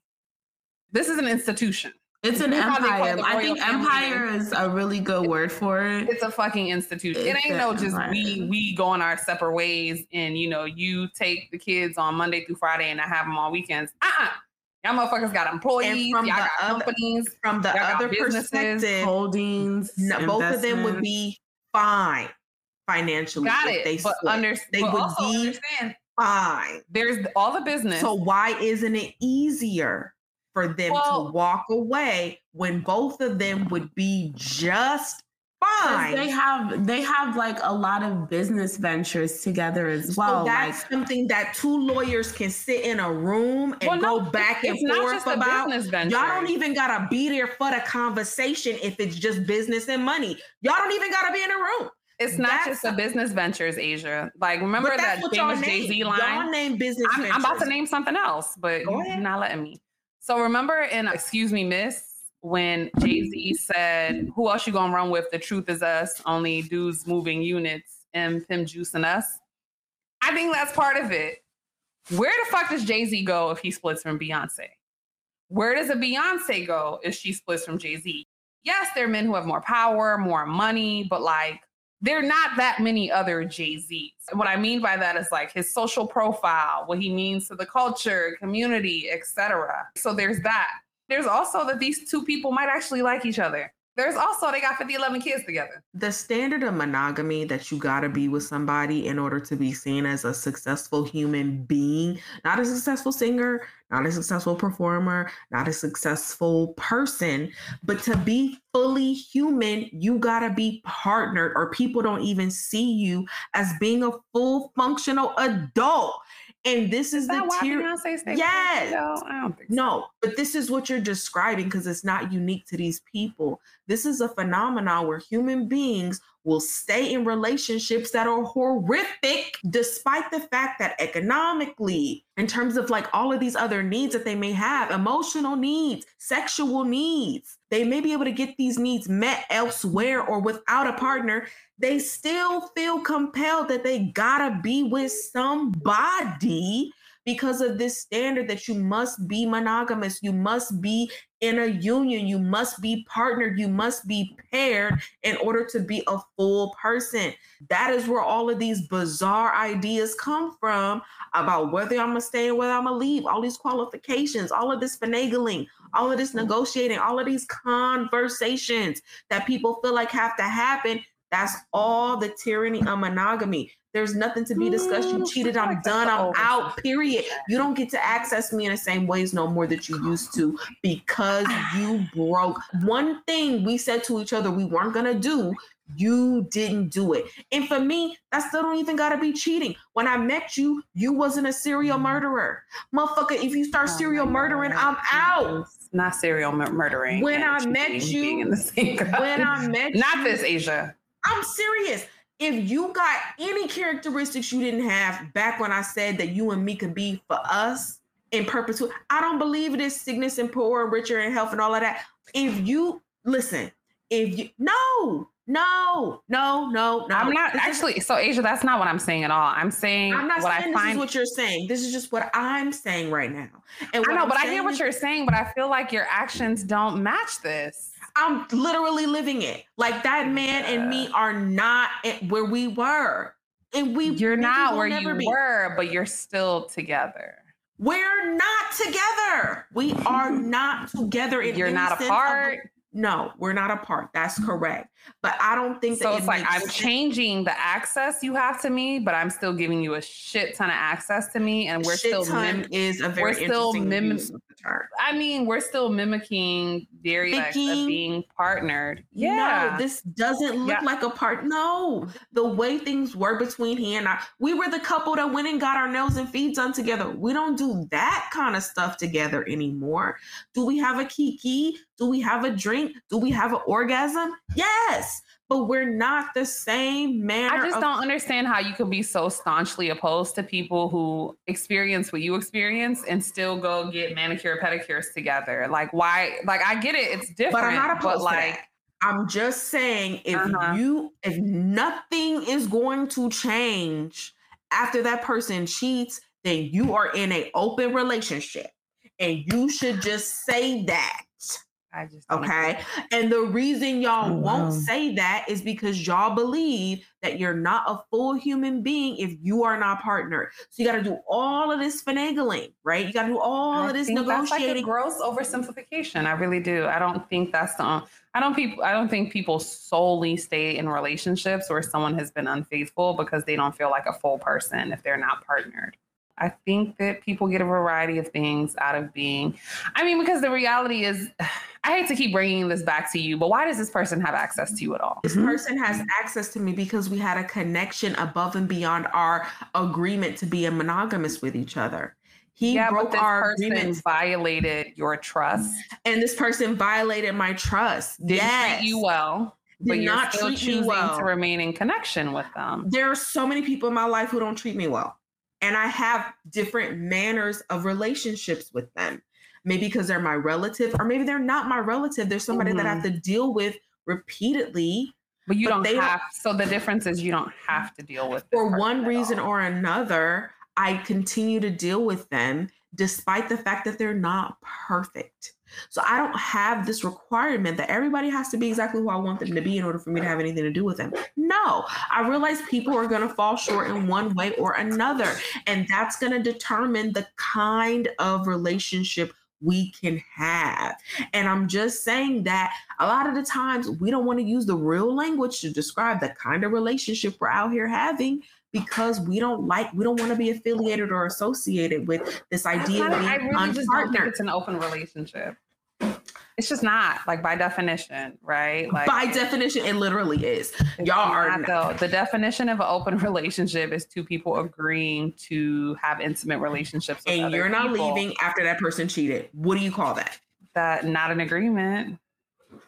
This is an institution.
It's an
You know how they call
empire.
the
I
royal
think
family?
empire is a really good word for it.
It's a fucking institution. It ain't
a
no just
empire.
we we going our separate ways and you know you take the kids on Monday through Friday and I have them on weekends. Uh uh Y'all motherfuckers got employees.
from
Y'all got
other-
companies.
From the other
businesses,
perspective,
Holdings.
no, both of them would be fine financially.
Got it.
They
but under,
They
but
would
also
be-
understand
fine.
There's all the business.
So why isn't it easier for them
Well-
to walk away when both of them would be just fine?
They have they have like a lot of business ventures together as well.
so that's
like
something that two lawyers can sit in a room and
Well,
go
no,
back and forth about. Y'all don't even gotta be there for the conversation if it's just business and money. Y'all don't even gotta be in a room.
It's not
That's-
just a business ventures, Asia. Like remember that famous Jay. Z
Y'all
line?
name business.
I'm, I'm about to name something else, but you're not letting me. So remember in Excuse Me Miss when Jay Z said, "Who else you gonna run with? The truth is us. Only dudes moving units and Pim juicing us." I think that's part of it. Where the fuck does Jay Z go if he splits from Beyonce? Where does a Beyonce go if she splits from Jay Z? Yes, there are men who have more power, more money, but like there are not that many other Jay Z's. What I mean by that is like his social profile, what he means to the culture, community, etc. So there's that. There's also that these two people might actually like each other. There's also they got 50, 11 kids together.
the standard of monogamy that you got to be with somebody in order to be seen as a successful human being, not a successful singer, not a successful performer, not a successful person, but to be fully human, you got to be partnered, or people don't even see you as being a full functional adult. And this is,
Is that
the
why
tier.
Beyonce?
Yes.
No, I don't think so.
No, but this is what you're describing because it's not unique to these people. This is a phenomenon where human beings will stay in relationships that are horrific, despite the fact that economically, in terms of like all of these other needs that they may have emotional needs, sexual needs they may be able to get these needs met elsewhere or without a partner. They still feel compelled that they gotta be with somebody because of this standard that you must be monogamous, you must be in a union, you must be partnered, you must be paired in order to be a full person. That is where all of these bizarre ideas come from about whether I'm gonna stay or whether I'm gonna leave, all these qualifications, all of this finagling, all of this negotiating, all of these conversations that people feel like have to happen. That's all the tyranny of monogamy. There's nothing to be discussed. You
Mm,
cheated,
I
I'm done, I'm out, period. You don't get to access me in the same ways no more that you used to because you broke. One thing we said to each other we weren't gonna do, you didn't do it. And for me, that still don't even gotta be cheating. When I met you, you wasn't a serial murderer. Motherfucker, if you start
Oh
serial murdering, I'm out.
Not serial mur- murdering.
When I met you-
being in the same
When I met
not
you,
this Asia.
I'm serious. If you got any characteristics you didn't have back when I said that you and me could be for us in perpetuity, I don't believe it is sickness and poor and richer and health and all of that. If you listen, if you no, no, no, no, no.
I'm not actually. So Asia, that's not what I'm saying at all. I'm saying
I'm not
what
saying
I
this
find.
is what you're saying. This is just what I'm saying right now. And
I know,
I'm
but I hear what you're saying. But I feel like your actions don't match this.
I'm literally living it. Like that man and me are not where we were. And we
You're not where you
be.
were, but you're still together.
We're not together. We are not together. In
You're not
sense of-
apart.
no, we're not apart. That's correct. But I don't think
So
that
it's
it
like I'm
sense.
changing the access you have to me, but I'm still giving you a shit ton of access to me, and we're
Shit
still. Mim-
is a very
we're still
interesting
mim-
use of the term.
I mean, we're still mimicking dialects of
Mimicking?
being partnered. Yeah.
No, this doesn't look
Yeah.
like a part. No, the way things were between he and I, we were the couple that went and got our nails and feet done together. We don't do that kind of stuff together anymore. Do we have a kiki? Do we have a drink? Do we have an orgasm? Yes, but we're not the same manner.
I just
of-
don't understand how you could be so staunchly opposed to people who experience what you experience and still go get manicure pedicures together. Like why? Like I get it, it's different,
But I'm not opposed to
like
that. I'm just saying if
Uh-huh.
you if nothing is going to change after that person cheats, then you are in an open relationship. And you should just say that.
I just
Okay. And the reason y'all
Oh,
won't
wow.
say that is because y'all believe that you're not a full human being if you are not partnered. So you got to do all of this finagling, right? You got to do all
I
of this
think That's like a gross oversimplification. I really do. I don't think that's the. Uh, I don't people. I don't think people solely stay in relationships where someone has been unfaithful because they don't feel like a full person if they're not partnered. I think that people get a variety of things out of being. I mean, because the reality is, I hate to keep bringing this back to you, but why does this person have access to you at all?
This mm-hmm. person has access to me because we had a connection above and beyond our agreement to be a monogamous with each other. He
yeah, but
broke
this
our agreement,
violated your trust.
and this person violated my trust.
Didn't
yes.
treat you well, but
Did
you're
not
still
treat me
choosing
well.
to remain in connection with them.
there are so many people in my life who don't treat me well. And I have different manners of relationships with them. Maybe because they're my relative, or maybe they're not my relative. There's somebody that I have mm-hmm. to deal with repeatedly
But you
But
don't have. So the difference is you don't have to deal with
for one reason
all.
or another. I continue to deal with them despite the fact that they're not perfect. So I don't have this requirement that everybody has to be exactly who I want them to be in order for me to have anything to do with them. No, I realize people are going to fall short in one way or another. And that's going to determine the kind of relationship we can have. And I'm just saying that a lot of the times we don't want to use the real language to describe the kind of relationship we're out here having because we don't like, we don't want to be affiliated or associated with this idea of
I, I
being
really just don't think it's an open relationship. It's just not like by definition, right? Like
By definition, it literally is. Y'all are
not, though. The definition of an open relationship is two people agreeing to have intimate relationships. With
and you're not
people.
leaving after that person cheated. What do you call that?
That not an agreement.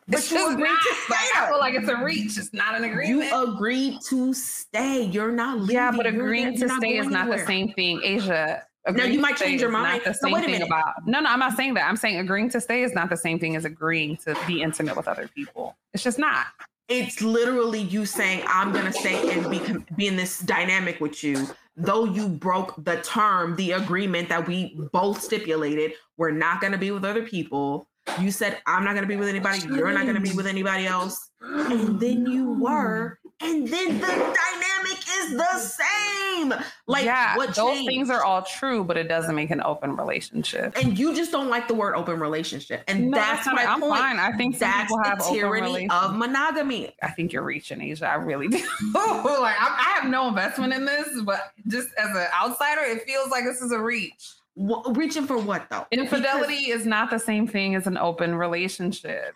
But
It's
you agreed
not.
to stay.
I feel like it's a reach. It's not an agreement.
You agreed to stay. You're not leaving.
yeah, but agreeing to stay is not the same thing, Asia.
Now, you might change your
not
mind.
Same
wait a minute.
about no, no. I'm not saying that. I'm saying agreeing to stay is not the same thing as agreeing to be intimate with other people. It's just not.
It's literally you saying, "I'm gonna stay and be be in this dynamic with you." Though you broke the term, the agreement that we both stipulated, we're not gonna be with other people. You said, "I'm not gonna be with anybody. You're not gonna be with anybody else," and then you were, and then the dynamic is the same. Like,
yeah,
what
those
changed?
things are all true, but it doesn't make an open relationship.
and you just don't like the word open relationship, and
No,
that's my
I'm
point.
fine. I think
That's the tyranny of monogamy.
I think you're reaching, Asia. I really do. like I, I have no investment in this, but just as an outsider, it feels like this is a reach.
Wh- reaching for what though?
Infidelity is not the same thing as an open relationship.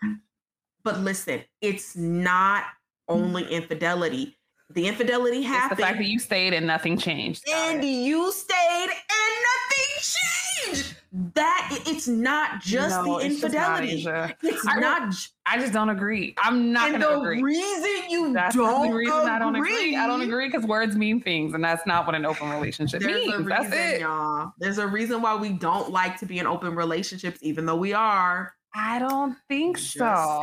But listen, it's not only mm-hmm. infidelity. The infidelity
It's the fact that you stayed and nothing changed.
and you stayed, and nothing changed. That it's not just
No,
the
it's just not,
infidelity. It's
I-
not.
I just don't agree. I'm not
and the
agree.
reason you
That's
don't
the reason
agree,
I don't agree. I don't agree because words mean things, and that's not what an open relationship
There's a
means.
reason,
That's it.
y'all. There's a reason why we don't like to be in open relationships, even though we are.
I don't think so.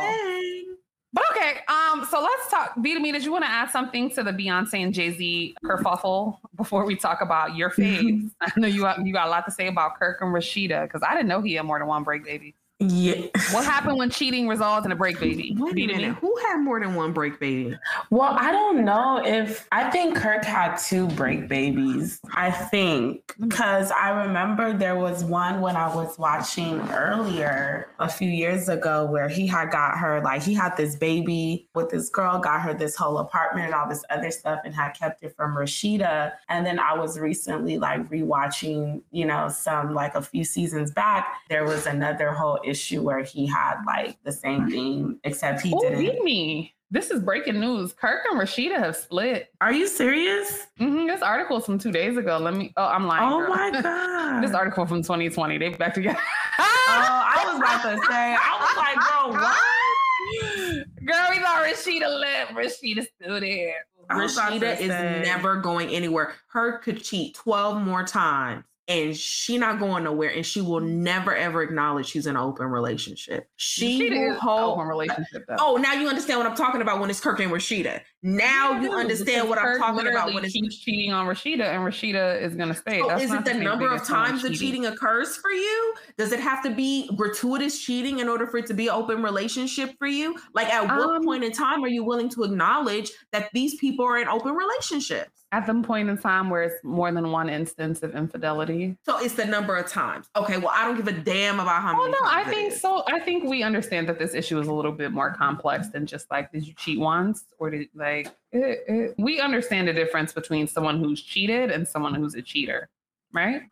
But okay, um, so let's talk. Me, did you want to add something to the Beyonce and Jay Z kerfuffle before we talk about your faves? I know you you got a lot to say about Kirk and Rasheeda because I didn't know he had more than one break baby.
Yeah.
What happened when cheating results in a break baby?
Wait
B
a
to me.
minute. Who had more than one break baby?
Well, I don't know if I think Kirk had two break babies. I think mm. because I remember there was one when I was watching earlier a few years ago where he had got her like he had this baby with this girl, got her this whole apartment and all this other stuff, and had kept it from Rasheeda. And then I was recently like rewatching, you know, some like a few seasons back. There was another whole issue where he had like the same thing, except he
Oh,
didn't.
read me. This is breaking news. Kirk and Rasheeda have split.
Are you serious?
hmm This article's from two days ago. Let me. Oh, I'm lying.
Oh
girl.
my god!
this article from 2020. They back together.
Oh, I was about to say, I was like, bro, what?
Girl, we thought Rasheeda left. Rasheeda's still there.
I was about to
Rasheeda is
say.
never going anywhere. Her could cheat 12 more times and she not going nowhere and she will never ever acknowledge she's in an open relationship. She
Rasheeda
will hold
open relationship though.
Oh, now you understand what I'm talking about when it's Kirk and Rasheeda. Now you understand what I'm talking about when
keeps cheating on Rasheeda, and Rasheeda is gonna stay.
So is it the
same
number of times the cheating occurs for you? Does it have to be gratuitous cheating in order for it to be an open relationship for you? Like, at what
Um,
point in time are you willing to acknowledge that these people are in open relationships?
At the point in time where it's more than one instance of infidelity.
So it's the number of times. Okay, well, I don't give a damn about how
Oh no, I think so. I think we understand that this issue is a little bit more complex than just like, did you cheat once or did like? It, it, we understand the difference between someone who's cheated and someone who's a cheater. right?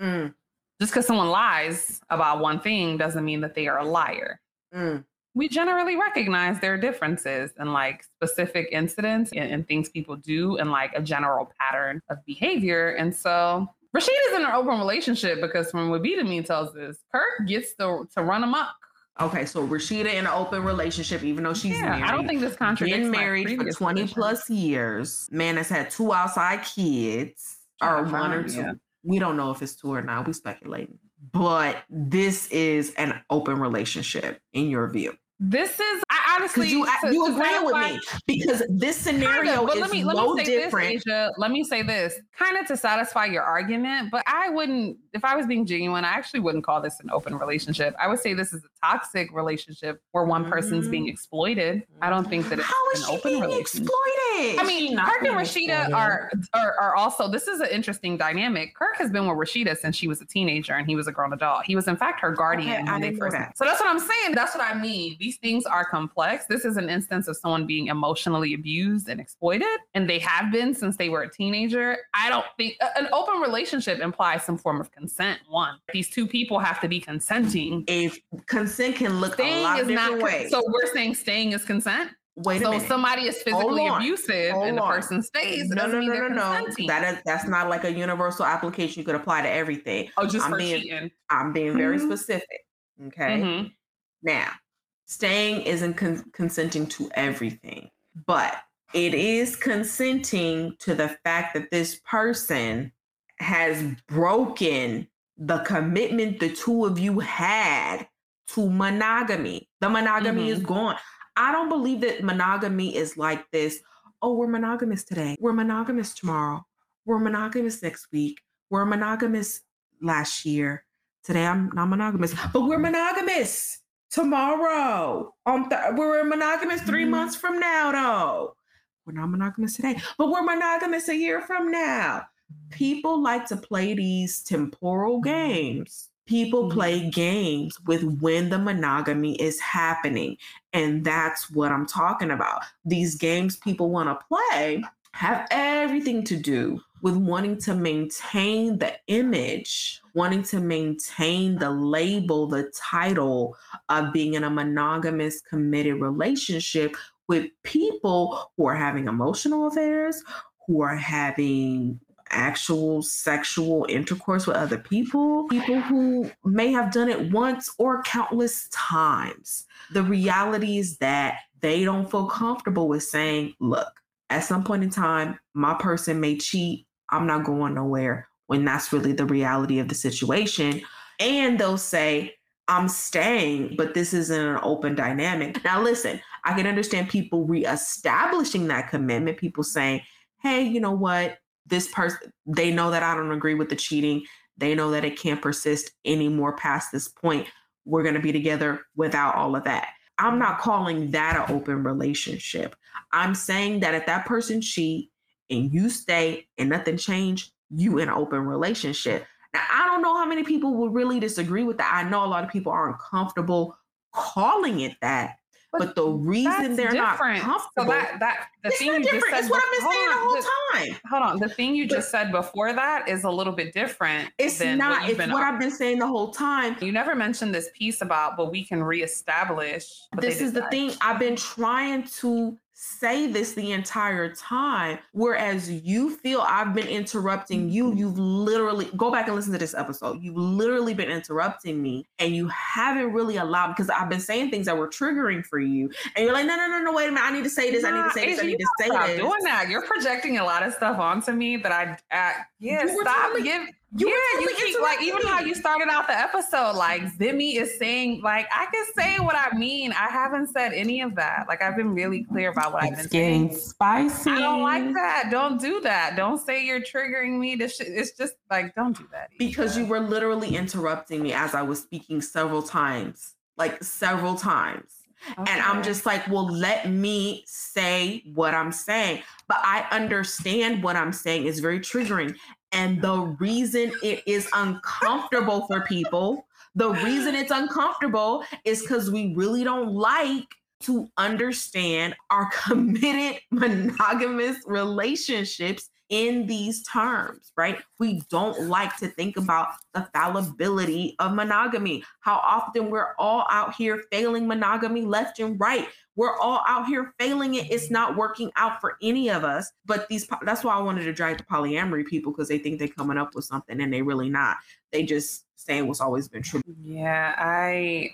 Mm,
Just because someone lies about one thing doesn't mean that they are a liar.
mm.
We generally recognize their differences and like specific incidents and, and things people do and like a general pattern of behavior. And so Rasheeda's in an open relationship because from what me tells us, Kirk gets to, to run amok.
Okay, so Rasheeda in an open relationship, even though she's
yeah,
married.
I don't think this contradicts
been married for 20
position.
plus years. Man has had two outside kids, or one or two.
yeah.
We don't know if it's two or not. We speculating. But this is an open relationship in your view.
This is, I honestly,
you
to-
you
to
agreeing with me. Because this
Kind
scenario
of, but
is
let me let
no
me say
different.
this, Asia. Let me say this, kind of to satisfy your argument, but I wouldn't. If I was being genuine, I actually wouldn't call this an open relationship. I would say this is a toxic relationship where one person's being mm-hmm. exploited. I don't think that it's
How is
an
she
open
being
relationship.
exploited?
I mean,
not
Kirk and
Rasheeda
are, are are also. This is an interesting dynamic. Kirk has been with Rasheeda since she was a teenager, and he was a grown adult. He was, in fact, her guardian.
Okay,
when they first-
that.
So that's what I'm saying. That's what I mean. These things are complex. This is an instance of someone being emotionally abused and exploited, and they have been since they were a teenager. I don't think a- an open relationship implies some form of consent. One, these two people have to be consenting.
if consent can look a
Staying
lot
is
of different
not.
ways.
So we're saying staying is consent.
Wait a
So
minute.
if somebody is physically abusive
Hold
and the
on.
person stays,
no, no, no, no, no. That is that's not like a universal application you could apply to everything.
oh, just
I'm
for
being-
cheating.
I'm being very
Mhm.
specific. Okay.
Mhm.
Now, staying isn't con- consenting to everything, but it is consenting to the fact that this person has broken the commitment the two of you had to monogamy. The monogamy is gone. I don't believe that monogamy is like this. Oh, we're monogamous today. We're monogamous tomorrow. We're monogamous next week. We're monogamous last year. Today I'm not monogamous, but we're monogamous tomorrow. Um, th- we're monogamous 3
Mhm.
months from now, though. We're not monogamous today, but we're monogamous a year from now. People like to play these temporal games. People
Mhm.
play games with when the monogamy is happening. And that's what I'm talking about. These games people want to play have everything to do with wanting to maintain the image, wanting to maintain the label, the title of being in a monogamous, committed relationship with people who are having emotional affairs, who are having actual sexual intercourse with other people, people who may have done it once or countless times. The reality is that they don't feel comfortable with saying, look, at some point in time, my person may cheat. I'm not going nowhere when that's really the reality of the situation. And they'll say, I'm staying, but this isn't an open dynamic. Now, listen, I can understand people reestablishing that commitment, people saying, hey, you know what? This person, they know that I don't agree with the cheating. They know that it can't persist anymore past this point. We're going to be together without all of that. I'm not calling that an open relationship. I'm saying that if that person cheat and you stay and nothing change, you in an open relationship. Now, I don't know how many people would really disagree with that. I know a lot of people aren't comfortable calling it that, but, the reason they're not
different.
comfortable,
So that that the
it's
thing
not
you just said.
It's what I've been saying the
on,
whole
the-
time.
Hold on. The thing you
But-
just said before that is a little bit different.
It's
than
not.
What
It's what I've been saying the whole time.
You never mentioned this piece about, but we can reestablish.
this is the thing i've been trying to say this the entire time whereas you feel i've been interrupting you you've literally go back and listen to this episode. You've literally been interrupting me and you haven't really allowed because i've been saying things that were triggering for you. And you're like no no no no wait a minute. I need to say this. I need to say this. I need to say
stop
this.
doing that. You're projecting a lot of stuff onto me that I, uh, yeah, stop. give,
you
yeah, you keep like even how you started out the episode. Like Zimi is saying, like I can say what I mean. I haven't said any of that. Like I've been really clear about what I've been saying.
spicy.
I don't like that. Don't do that. Don't say you're triggering me. This shit, it's just like don't do that.
because you were literally interrupting me as i was speaking several times like several times And I'm just like, well, let me say what I'm saying. But I understand what I'm saying is very triggering. And the reason it is uncomfortable for people, the reason it's uncomfortable is because we really don't like to understand our committed monogamous relationships in these terms, right? We don't like to think about the fallibility of monogamy, how often we're all out here failing monogamy left and right. We're all out here failing it. It's not working out for any of us. But these that's why I wanted to drag the polyamory people because they think they're coming up with something and they really not. They just saying what's always been true.
Yeah, I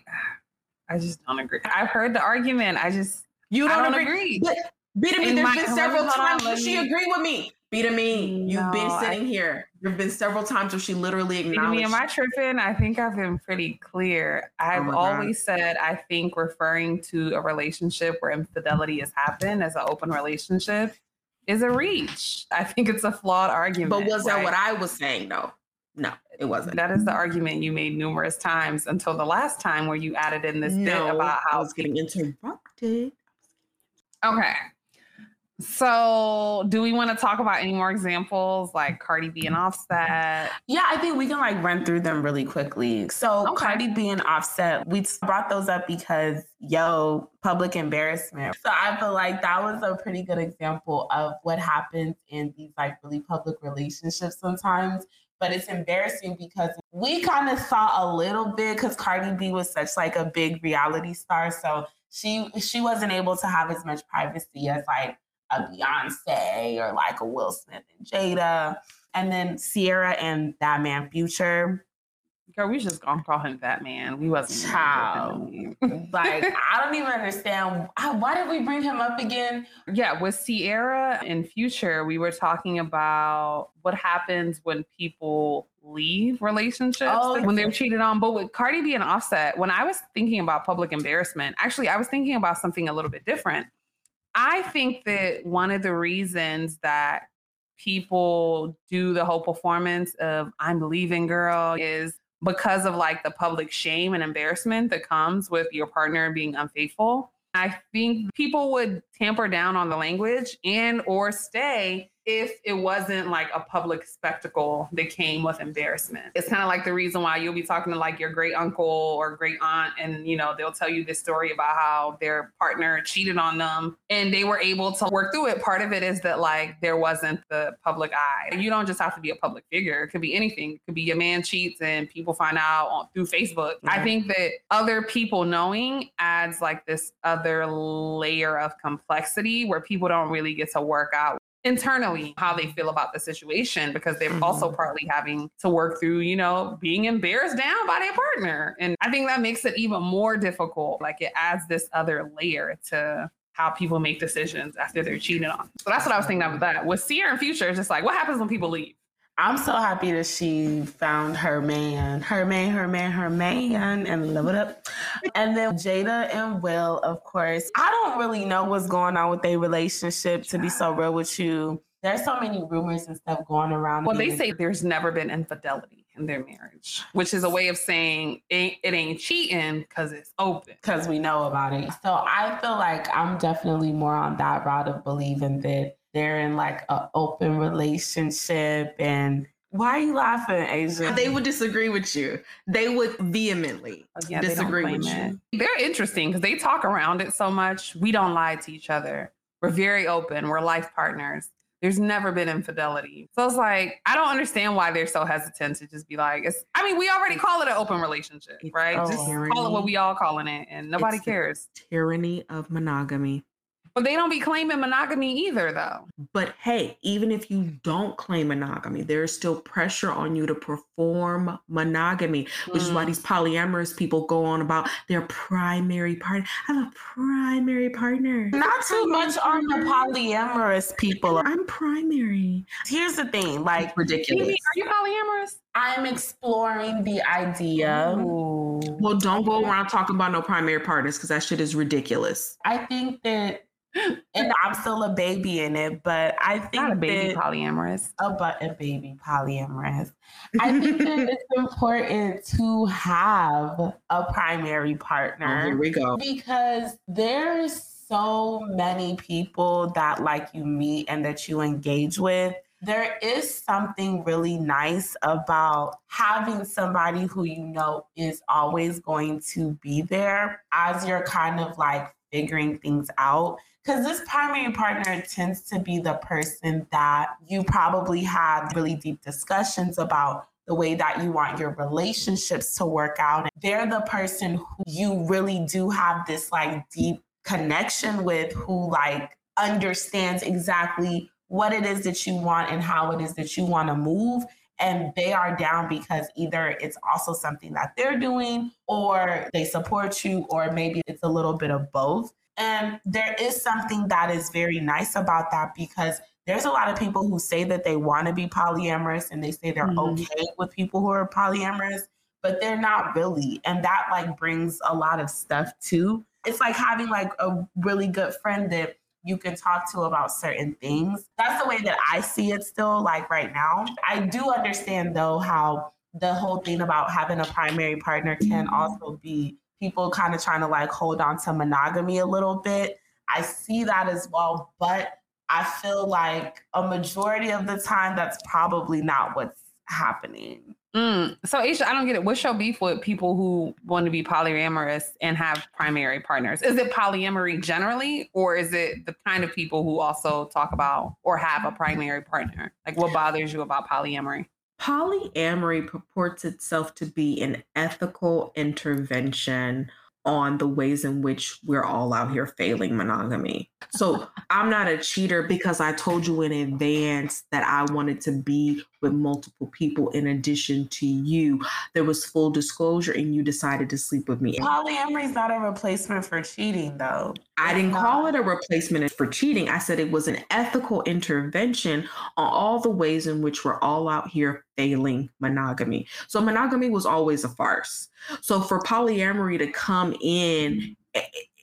I just don't agree. I've heard the argument. I just
You don't,
don't
agree.
agree.
But
Bidemi,
there's been several
on, hold on,
times she agreed with me. Bidemi, you've been
sitting I-
sitting here. There've been several times where she literally acknowledged.
Me, am I tripping? I think I've been pretty clear. Oh I've
my God.
always said I think referring to a relationship where infidelity has happened as an open relationship is a reach. I think it's a flawed argument.
but was that what I was saying though? No, it wasn't.
That is the argument you made numerous times until the last time where you added in this bit
no,
about
I
how
was getting interrupted.
Okay. So, do we want to talk about any more examples like Cardi B and Offset?
Yeah, I think we can like run through them really quickly. So
Okay.
Cardi B and Offset, we brought those up because yo, public embarrassment. So I feel like that was a pretty good example of what happens in these like really public relationships sometimes. But it's embarrassing because we kind of saw a little bit because Cardi B was such like a big reality star. So she she wasn't able to have as much privacy as like a Beyonce or like a Will Smith and Jada. And then Ciara and that man Future.
Girl, we just gonna call him that man. We wasn't
Child. Like, I don't even understand. Why why did we bring him up again?
yeah, with Ciara and Future, we were talking about what happens when people leave relationships
Oh,
when they're cheated on. But with Cardi B and Offset, when I was thinking about public embarrassment, actually, I was thinking about something a little bit different. I think that one of the reasons that people do the whole performance of I'm leaving girl is because of like the public shame and embarrassment that comes with your partner being unfaithful. I think people would tamper down on the language and or stay if it wasn't like a public spectacle that came with embarrassment. It's kind of like the reason why you'll be talking to like your great uncle or great aunt and you know they'll tell you this story about how their partner cheated on them and they were able to work through it. Part of it is that like there wasn't the public eye. You don't just have to be a public figure. It could be anything. It could be your man cheats and people find out on, through Facebook. I
Mhm.
think that other people knowing adds like this other layer of complexity where people don't really get to work out internally how they feel about the situation because they're
Mhm.
also partly having to work through, you know, being embarrassed down by their partner. And I think that makes it even more difficult. Like it adds this other layer to how people make decisions after they're cheated on. So that's what I was thinking of with that. With Ciara and Future, it's just like, what happens when people leave?
I'm so happy that she found her man, her man, her man, her man, and live it up. And then Jada and Will, of course. I don't really know what's going on with their relationship, to be so real with you. There's so many rumors and stuff going around.
Well, they say there's never been infidelity in their marriage, which is a way of saying it, it ain't cheating because it's open.
because we know about it. So I feel like I'm definitely more on that route of believing that they're in like an open relationship. And why are you laughing, Asia?
They would disagree with you. They would vehemently
Oh, Yeah, they don't
disagree
claim
with you.
it. They're interesting because they talk around it so much. We don't lie to each other. We're very open. We're life partners. There's never been infidelity. So it's like, I don't understand why they're so hesitant to just be like, it's, I mean, we already call it an open relationship, right?
a
just call it what we all calling it and nobody
It's
cares.
Tyranny of monogamy.
But they don't be claiming monogamy either, though.
But hey, even if you don't claim monogamy, there is still pressure on you to perform monogamy, which is why
Mm.
these polyamorous people go on about their primary partner. I have a primary partner.
Not too much on the polyamorous people.
I'm primary.
Here's the thing like,
It's ridiculous.
Mimi, are you polyamorous?
I'm exploring the idea.
Ooh.
Well, don't go around talking about no primary partners because that shit is ridiculous.
I think that, and I'm still a baby in it, but I think
Not a baby
that,
polyamorous.
a, but a baby polyamorous. I think that it's important to have a primary
Oh,
partner
here we go.
because there's so many people that like you meet and that you engage with. There is something really nice about having somebody who you know is always going to be there as you're kind of like figuring things out. Because this primary partner tends to be the person that you probably had really deep discussions about the way that you want your relationships to work out. They're the person who you really do have this like deep connection with, who like understands exactly what it is that you want and how it is that you want to move. And they are down because either it's also something that they're doing or they support you, or maybe it's a little bit of both. And there is something that is very nice about that because there's a lot of people who say that they want to be polyamorous and they say they're mm-hmm. okay with people who are polyamorous, but they're not really. And that like brings a lot of stuff too. It's like having like a really good friend that you can talk to about certain things. That's the way that I see it still, like right now. I do understand though how the whole thing about having a primary partner can mm-hmm. also be people kind of trying to like hold on to monogamy a little bit. I see that as well, but I feel like a majority of the time that's probably not what's happening.
Mm. So, Asia, I don't get it. What's your beef with people who want to be polyamorous and have primary partners? Is it polyamory generally, or is it the kind of people who also talk about or have a primary partner? Like, what bothers you about polyamory?
Polyamory purports itself to be an ethical intervention on the ways in which we're all out here failing monogamy. So I'm not a cheater because I told you in advance that I wanted to be with multiple people in addition to you. There was full disclosure and you decided to sleep with me.
Polyamory is not a replacement for cheating, though.
I didn't call it a replacement for cheating. I said it was an ethical intervention on all the ways in which we're all out here failing monogamy. So monogamy was always a farce. So for polyamory to come in,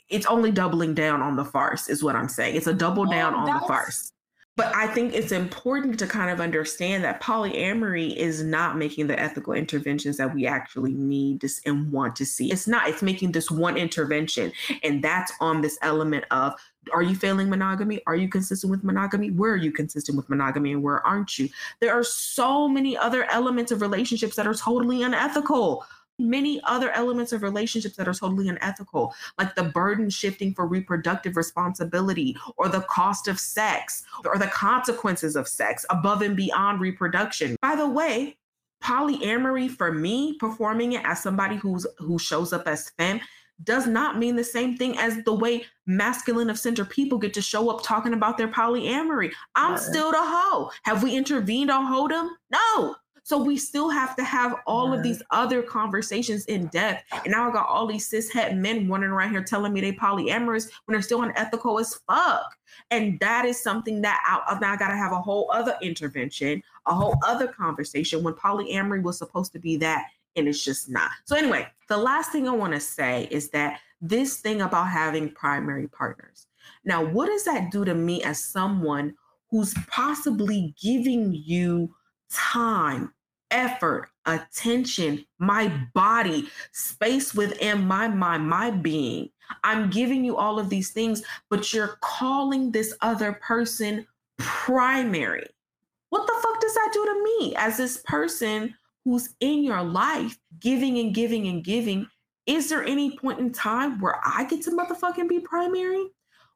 it's only doubling down on the farce, is what I'm saying. It's a double down on the farce. But I think it's important to kind of understand that polyamory is not making the ethical interventions that we actually need and want to see. It's not, it's making this one intervention. And that's on this element of are you failing monogamy? Are you consistent with monogamy? Where are you consistent with monogamy and where aren't you? There are so many other elements of relationships that are totally unethical many other elements of relationships that are totally unethical, like the burden shifting for reproductive responsibility or the cost of sex or the consequences of sex above and beyond reproduction. By the way, polyamory for me, performing it as somebody who's who shows up as femme, does not mean the same thing as the way masculine of center people get to show up talking about their polyamory. I'm still the hoe. Have we intervened on Hodem? No. So we still have to have all of these other conversations in depth. And now I got all these cishet men running around here telling me they polyamorous when they're still unethical as fuck. And that is something that I, uh, now I got to have a whole other intervention, a whole other conversation when polyamory was supposed to be that. And it's just not. So, anyway, the last thing I want to say is that this thing about having primary partners. Now, what does that do to me as someone who's possibly giving you time, effort, attention, my body, space within my mind, my being. I'm giving you all of these things, but you're calling this other person primary. What the fuck does that do to me as this person who's in your life, giving and giving and giving? Is there any point in time where I get to motherfucking be primary?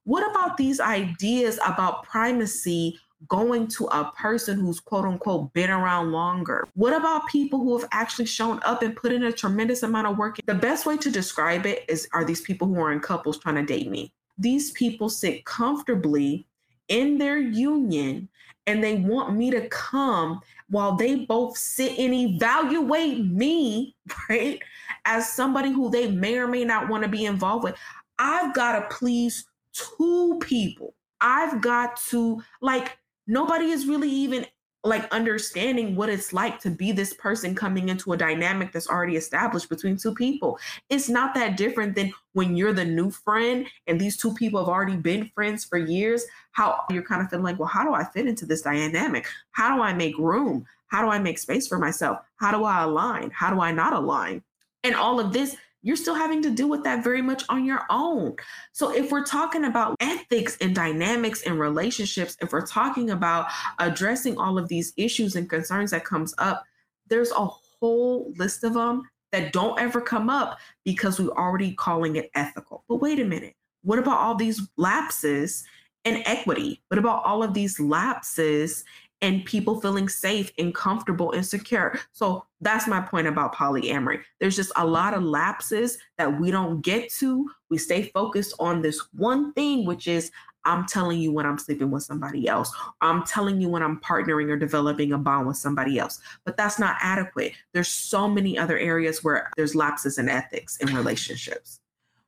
What about these ideas about primacy going to a person who's quote unquote been around longer? What about people who have actually shown up and put in a tremendous amount of work? The best way to describe it is are these people who are in couples trying to date me? These people sit comfortably in their union and they want me to come while they both sit and evaluate me, right? As somebody who they may or may not want to be involved with. I've got to please two people. I've got to, like, nobody is really even like understanding what it's like to be this person coming into a dynamic that's already established between two people. It's not that different than when you're the new friend and these two people have already been friends for years. How you're kind of feeling like, well, how do I fit into this dynamic? How do I make room? How do I make space for myself? How do I align? How do I not align? And all of this you're still having to deal with that very much on your own. So, if we're talking about ethics and dynamics and relationships, if we're talking about addressing all of these issues and concerns that comes up, there's a whole list of them that don't ever come up because we're already calling it ethical. But wait a minute. what about all these lapses in equity? What about all of these lapses and people feeling safe and comfortable and secure. So that's my point about polyamory. There's just a lot of lapses that we don't get to. We stay focused on this one thing, which is I'm telling you when I'm sleeping with somebody else. I'm telling you when I'm partnering or developing a bond with somebody else. But that's not adequate. There's so many other areas where there's lapses in ethics in relationships.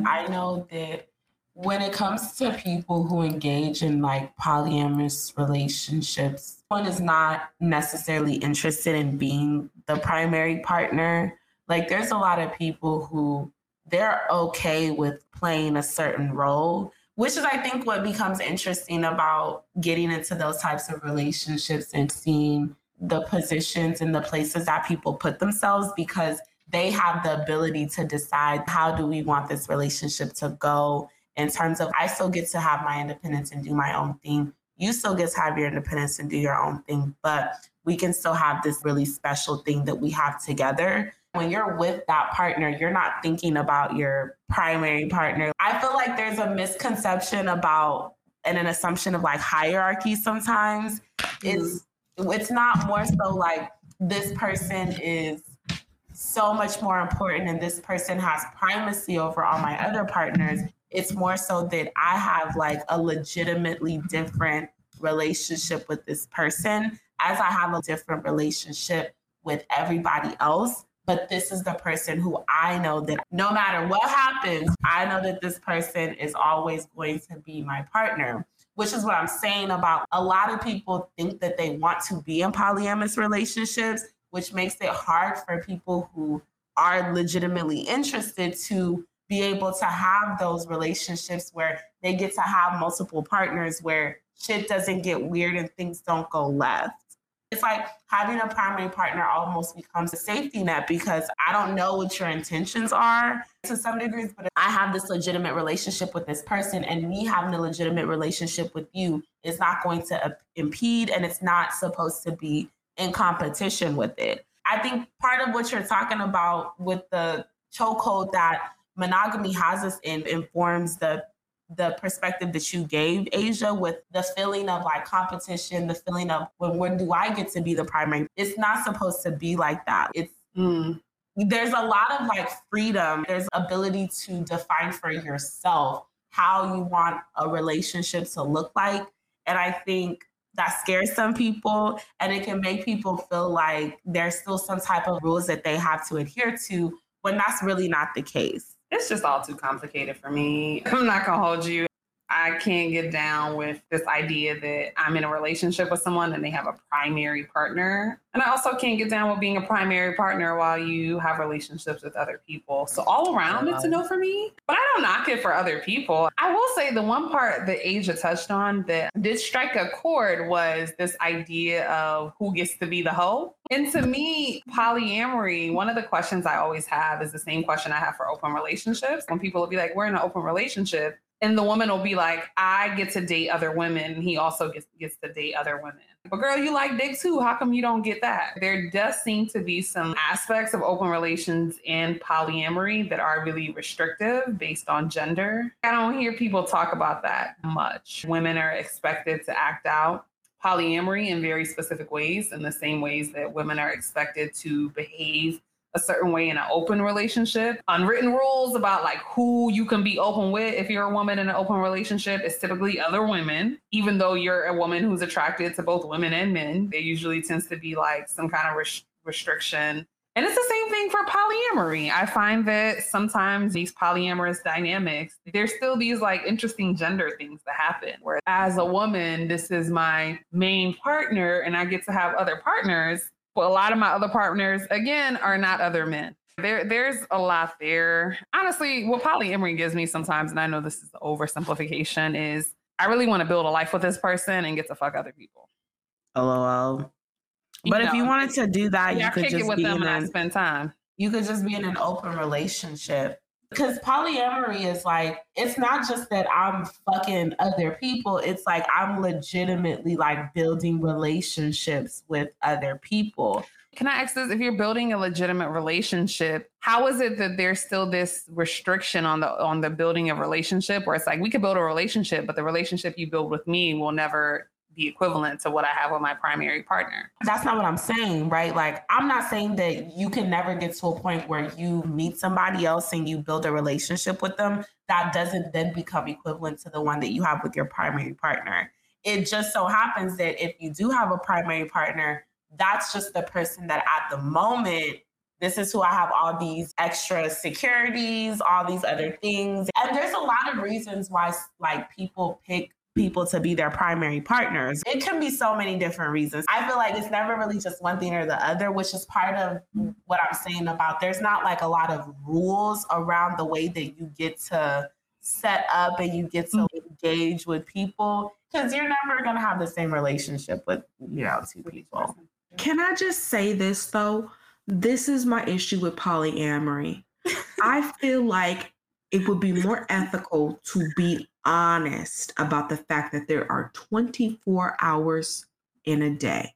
I know that when it comes to people who engage in like polyamorous relationships, one is not necessarily interested in being the primary partner. Like there's a lot of people who they're okay with playing a certain role, which is I think what becomes interesting about getting into those types of relationships and seeing the positions and the places that people put themselves because they have the ability to decide how do we want this relationship to go in terms of I still get to have my independence and do my own thing. You still get to have your independence and do your own thing, but we can still have this really special thing that we have together. When you're with that partner, you're not thinking about your primary partner. I feel like there's a misconception about and an assumption of like hierarchy sometimes. It's it's not more so like this person is so much more important and this person has primacy over all my other partners. It's more so that I have like a legitimately different relationship with this person as I have a different relationship with everybody else. But this is the person who I know that no matter what happens, I know that this person is always going to be my partner, which is what I'm saying about a lot of people think that they want to be in polyamorous relationships, which makes it hard for people who are legitimately interested to be able to have those relationships where they get to have multiple partners where shit doesn't get weird and things don't go left. It's like having a primary partner almost becomes a safety net because I don't know what your intentions are to some degrees, but I have this legitimate relationship with this person, and me having a legitimate relationship with you is not going to impede and it's not supposed to be in competition with it. I think part of what you're talking about with the chokehold that monogamy has us in informs the the perspective that you gave Asia with the feeling of like competition, the feeling of when when do I get to be the primary? It's not supposed to be like that. It's mm, there's a lot of like freedom. There's ability to define for yourself how you want a relationship to look like. And I think that scares some people and it can make people feel like there's still some type of rules that they have to adhere to when that's really not the case
it's just all too complicated for me. I'm not gonna hold you. I can't get down with this idea that I'm in a relationship with someone and they have a primary partner. And I also can't get down with being a primary partner while you have relationships with other people. So all around it's a no for me. But I don't knock it for other people. I will say the one part that Asia touched on that did strike a chord was this idea of who gets to be the hoe. And to me, polyamory, one of the questions I always have is the same question I have for open relationships. When people will be like, we're in an open relationship, and the woman will be like, I get to date other women. He also gets, gets to date other women. But girl, you like dick too. How come you don't get that? There does seem to be some aspects of open relations and polyamory that are really restrictive based on gender. I don't hear people talk about that much. Women are expected to act out polyamory in very specific ways, in the same ways that women are expected to behave a certain way in an open relationship. Unwritten rules about like who you can be open with if you're a woman in an open relationship is typically other women. Even though you're a woman who's attracted to both women and men, there usually tends to be like some kind of res- restriction. And it's the same thing for polyamory. I find that sometimes these polyamorous dynamics, there's still these like interesting gender things that happen where as a woman, this is my main partner and I get to have other partners well, a lot of my other partners, again, are not other men. There, there's a lot there. Honestly, what polyamory gives me sometimes, and I know this is the oversimplification, is I really want to build a life with this person and get to fuck other people.
LOL. But you if know, you wanted to do that,
yeah,
you could just
with
be
them
in
and
an,
spend time.
You could just be in an open relationship because polyamory is like it's not just that i'm fucking other people it's like i'm legitimately like building relationships with other people
Can I ask this? If you're building a legitimate relationship, how is it that there's still this restriction on the on the building of relationship where it's like we could build a relationship, but the relationship you build with me will never be equivalent to what I have with my primary partner.
That's not what I'm saying, right? Like, I'm not saying that you can never get to a point where you meet somebody else and you build a relationship with them that doesn't then become equivalent to the one that you have with your primary partner. It just so happens that if you do have a primary partner, that's just the person that at the moment this is who I have all these extra securities, all these other things. And there's a lot of reasons why like people pick people to be their primary partners. It can be so many different reasons. I feel like it's never really just one thing or the other, which is part of what I'm saying about there's not like a lot of rules around the way that you get to set up and you get to mm-hmm. engage with people because you're never going to have the same relationship with, you know, two people.
Can I just say this though? This is my issue with polyamory. I feel like it would be more ethical to be honest about the fact that there are 24 hours in a day.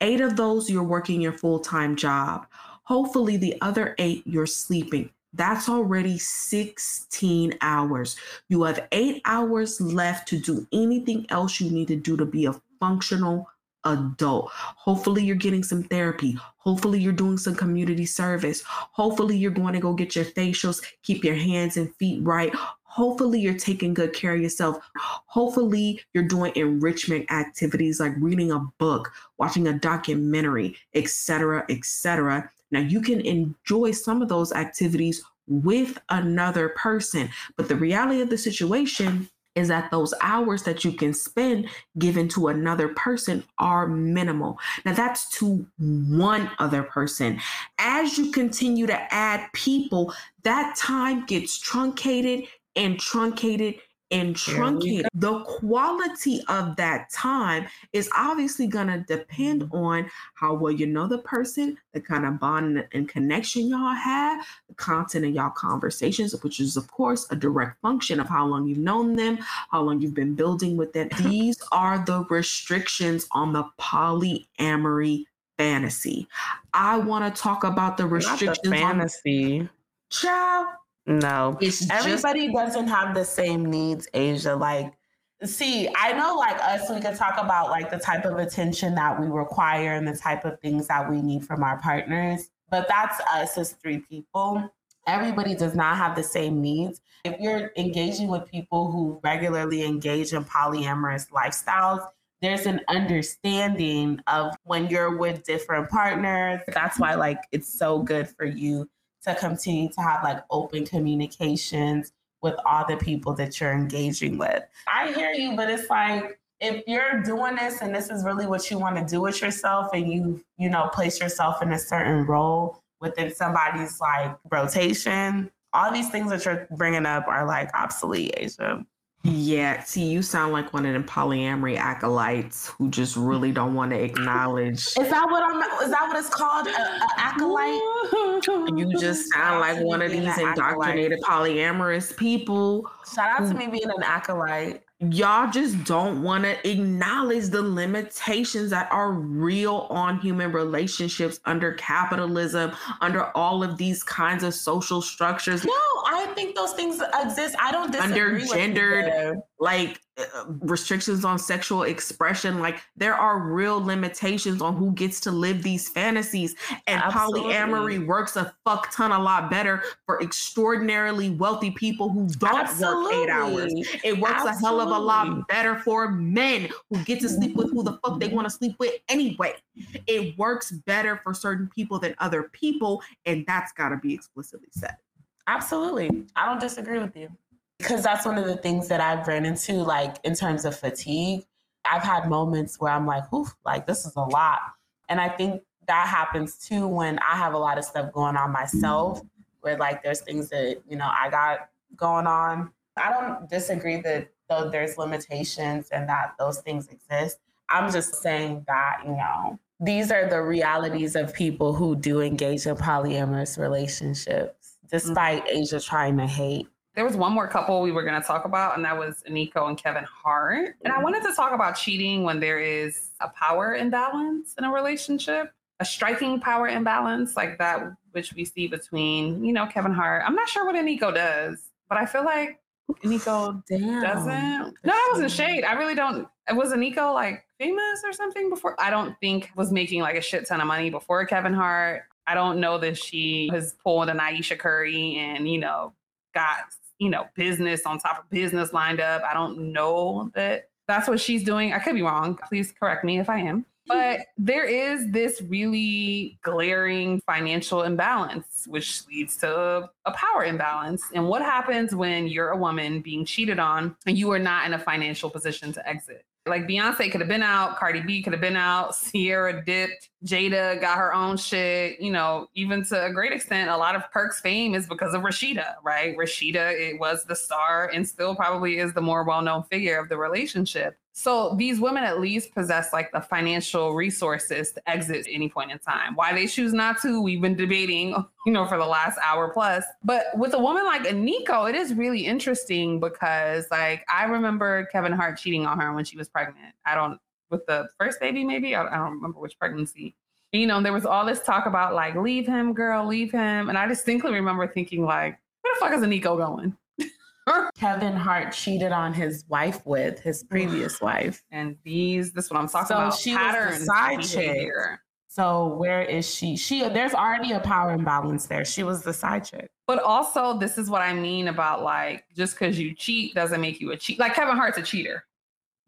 Eight of those you're working your full time job. Hopefully, the other eight you're sleeping. That's already 16 hours. You have eight hours left to do anything else you need to do to be a functional adult. Hopefully, you're getting some therapy. Hopefully, you're doing some community service. Hopefully, you're going to go get your facials, keep your hands and feet right. Hopefully, you're taking good care of yourself. Hopefully, you're doing enrichment activities like reading a book, watching a documentary, etc., etc. Now, you can enjoy some of those activities with another person, but the reality of the situation is that those hours that you can spend given to another person are minimal. Now, that's to one other person. As you continue to add people, that time gets truncated and truncated and truncated. The quality of that time is obviously going to depend
Mm-hmm.
on how well you know the person, the kind of bond and connection y'all have, the content of y'all conversations, which is, of course, a direct function of how long you've known them, how long you've been building with them. These are the restrictions on the polyamory fantasy. I want to talk about the
the
restrictions on
fantasy.
child.
No.
It's just
Everybody doesn't have the same needs, Asia. Like, see, I know like us, we could talk about like the type of attention that we require and the type of things that we need from our partners, but that's us as three people. Everybody does not have the same needs. If you're engaging with people who regularly engage in polyamorous lifestyles, there's an understanding of when you're with different partners. That's why like it's so good for you to continue to have like open communications with all the people that you're engaging with. I hear you, but it's like if you're doing this and this is really what you want to do with yourself and you, you know, place yourself in a certain role within somebody's like rotation, all these things that you're bringing up are like obsolete, Asia.
Yeah, see, you sound like one of them polyamory acolytes who just really don't want to acknowledge.
Is that what I'm? Is that what it's called? A, a acolyte?
You just sound like one of these
an acolyte.
indoctrinated polyamorous people.
Shout out to me being an acolyte.
Y'all just don't want to acknowledge the limitations that are real on human relationships under capitalism, under all of these kinds of social structures.
No, I think those things exist. I don't disagree.
Under
with you
gendered like Uh, restrictions on sexual expression. Like there are real limitations on who gets to live these fantasies. And
Absolutely.
polyamory works a fuck ton a lot better for extraordinarily wealthy people who don't work eight hours. It works a hell of a lot better for men who get to sleep with who the fuck they want to sleep with anyway. It works better for certain people than other people and that's got to be explicitly said.
Absolutely. I don't disagree with you. Because that's one of the things that I've ran into, like in terms of fatigue. I've had moments where I'm like, oof, like this is a lot. And I think that happens too when I have a lot of stuff going on myself, where like there's things that, you know, I got going on. I don't disagree that though there's limitations and that those things exist. I'm just saying that, you know, these are the realities of people who do engage in polyamorous relationships, despite mm-hmm. Asia trying to hate.
There was one more couple we were going to talk about, and that was Nico and Kevin Hart. And I mm-hmm. wanted to talk about cheating when there is a power imbalance in a relationship. a striking power imbalance like that which we see between, you know, Kevin Hart. I'm not sure what Eniko does, but I feel like Eniko
Damn.
doesn't. No, that wasn't shade. I really don't. Was Eniko like famous or something before? I don't think was making like a shit ton of money before Kevin Hart. I don't know that she has pulled an Ayesha Curry and, you know, got, you know, business on top of business lined up. I don't know that that's what she's doing. I could be wrong. Please correct me if I am. But there is this really glaring financial imbalance, which leads to a power imbalance. And what happens when you're a woman being cheated on and you are not in a financial position to exit? Like Beyonce could have been out, Cardi B could have been out, Ciara dipped, Jada got her own shit. You know, even to a great extent, a lot of Kirk's fame is because of Rasheeda, right? Rasheeda, it was the star and still probably is the more well known figure of the relationship. So these women at least possess like the financial resources to exit any point in time. Why they choose not to, we've been debating, you know, for the last hour plus. But with a woman like Eniko, it is really interesting because like I remember Kevin Hart cheating on her when she was pregnant. I don't with the first baby, maybe. I, don't remember which pregnancy. You know, there was all this talk about like, leave him, girl, leave him. And I distinctly remember thinking, like, where the fuck is Eniko going?
Kevin Hart cheated on his wife with his previous wife.
And these, this is what I'm talking
So
about.
she was the
patterns of
side chick. So where is she? She there's already a power imbalance there. She was the side chick.
But also, this is what I mean about like just because you cheat doesn't make you a cheat. Like Kevin Hart's a cheater.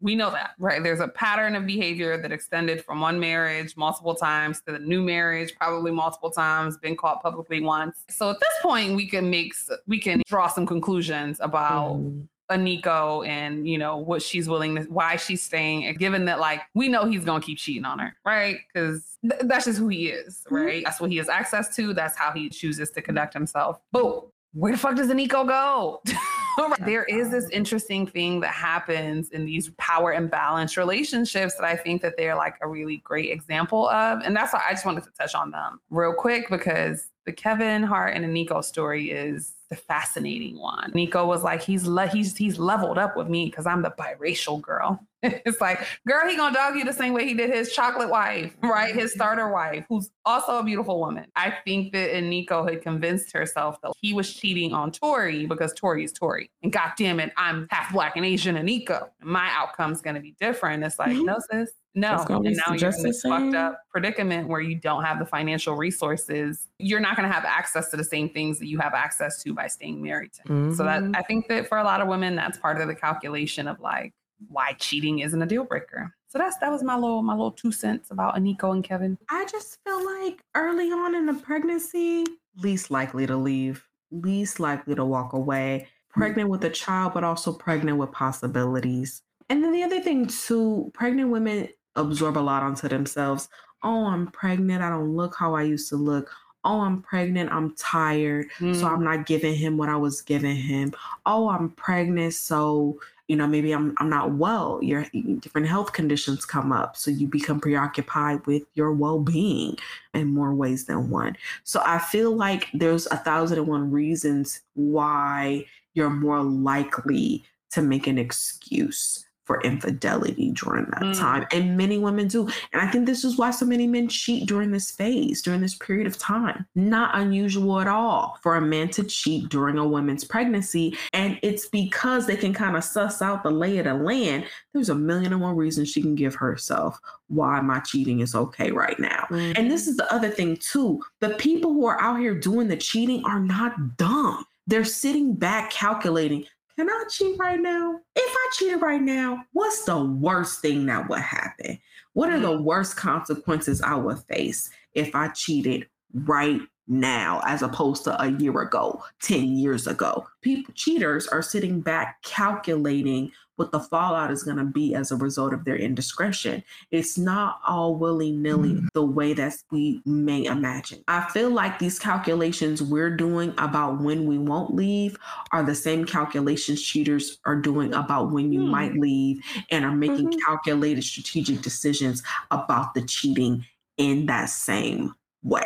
We know that, right? There's a pattern of behavior that extended from one marriage multiple times to the new marriage, probably multiple times, been caught publicly once. So at this point, we can make we can draw some conclusions about
Mm.
Eniko and you know what she's willing to, why she's staying, and given that like we know he's gonna keep cheating on her, right? Because th- that's just who he is, right? That's what he has access to. That's how he chooses to conduct himself. But where the fuck does Eniko go? there is this interesting thing that happens in these power imbalance relationships that I think that they're like a really great example of, and that's why I just wanted to touch on them real quick because the Kevin Hart and Nico story is the fascinating one. Nico was like, he's le- he's he's leveled up with me because I'm the biracial girl. it's like, girl, he gonna dog you the same way he did his chocolate wife, right? His starter wife, who's also a beautiful woman. I think that Nico had convinced herself that he was cheating on Torrei because Torrei is Torrei. And god damn it, I'm half black and Asian and Nico. My outcome's gonna be different. It's like,
Mhm.
no, sis. No, and now you're in this fucked up predicament where you don't have the financial resources. You're not going to have access to the same things that you have access to by staying married to him. So that
Mhm.
I think that for a lot of women, that's part of the calculation of like why cheating isn't a deal breaker. So that's that was my little my little two cents about Eniko and Kevin.
I just feel like early on in the pregnancy, least likely to leave, least likely to walk away, pregnant with a child, but also pregnant with possibilities. And then the other thing too, pregnant women absorb a lot onto themselves. Oh, I'm pregnant. I don't look how I used to look. Oh, I'm pregnant. I'm tired. So
Mm.
I'm not giving him what I was giving him. Oh, I'm pregnant. So, you know, maybe I'm I'm not well. Your different health conditions come up. So you become preoccupied with your well-being in more ways than one. So I feel like there's a thousand and one reasons why you're more likely to make an excuse for infidelity during that
Mm.
time. And many women do. And I think this is why so many men cheat during this phase, during this period of time. Not unusual at all for a man to cheat during a woman's pregnancy. And it's because they can kind of suss out the lay of the land. There's a million and one reasons she can give herself why my cheating is okay right now. And this is the other thing, too. The people who are out here doing the cheating are not dumb. They're sitting back calculating can I cheat right now? If I cheated right now, what's the worst thing that would happen? What are the mm-hmm. worst consequences I would face if I cheated right now as opposed to a year ago, 10 years ago? People cheaters are sitting back calculating what the fallout is going to be as a result of their indiscretion. It's not all willy nilly the way that we may imagine. I feel like these calculations we're doing about when we won't leave are the same calculations cheaters are doing about when you
Hmm.
might leave and are making
Mhm.
calculated strategic decisions about the cheating in that same way.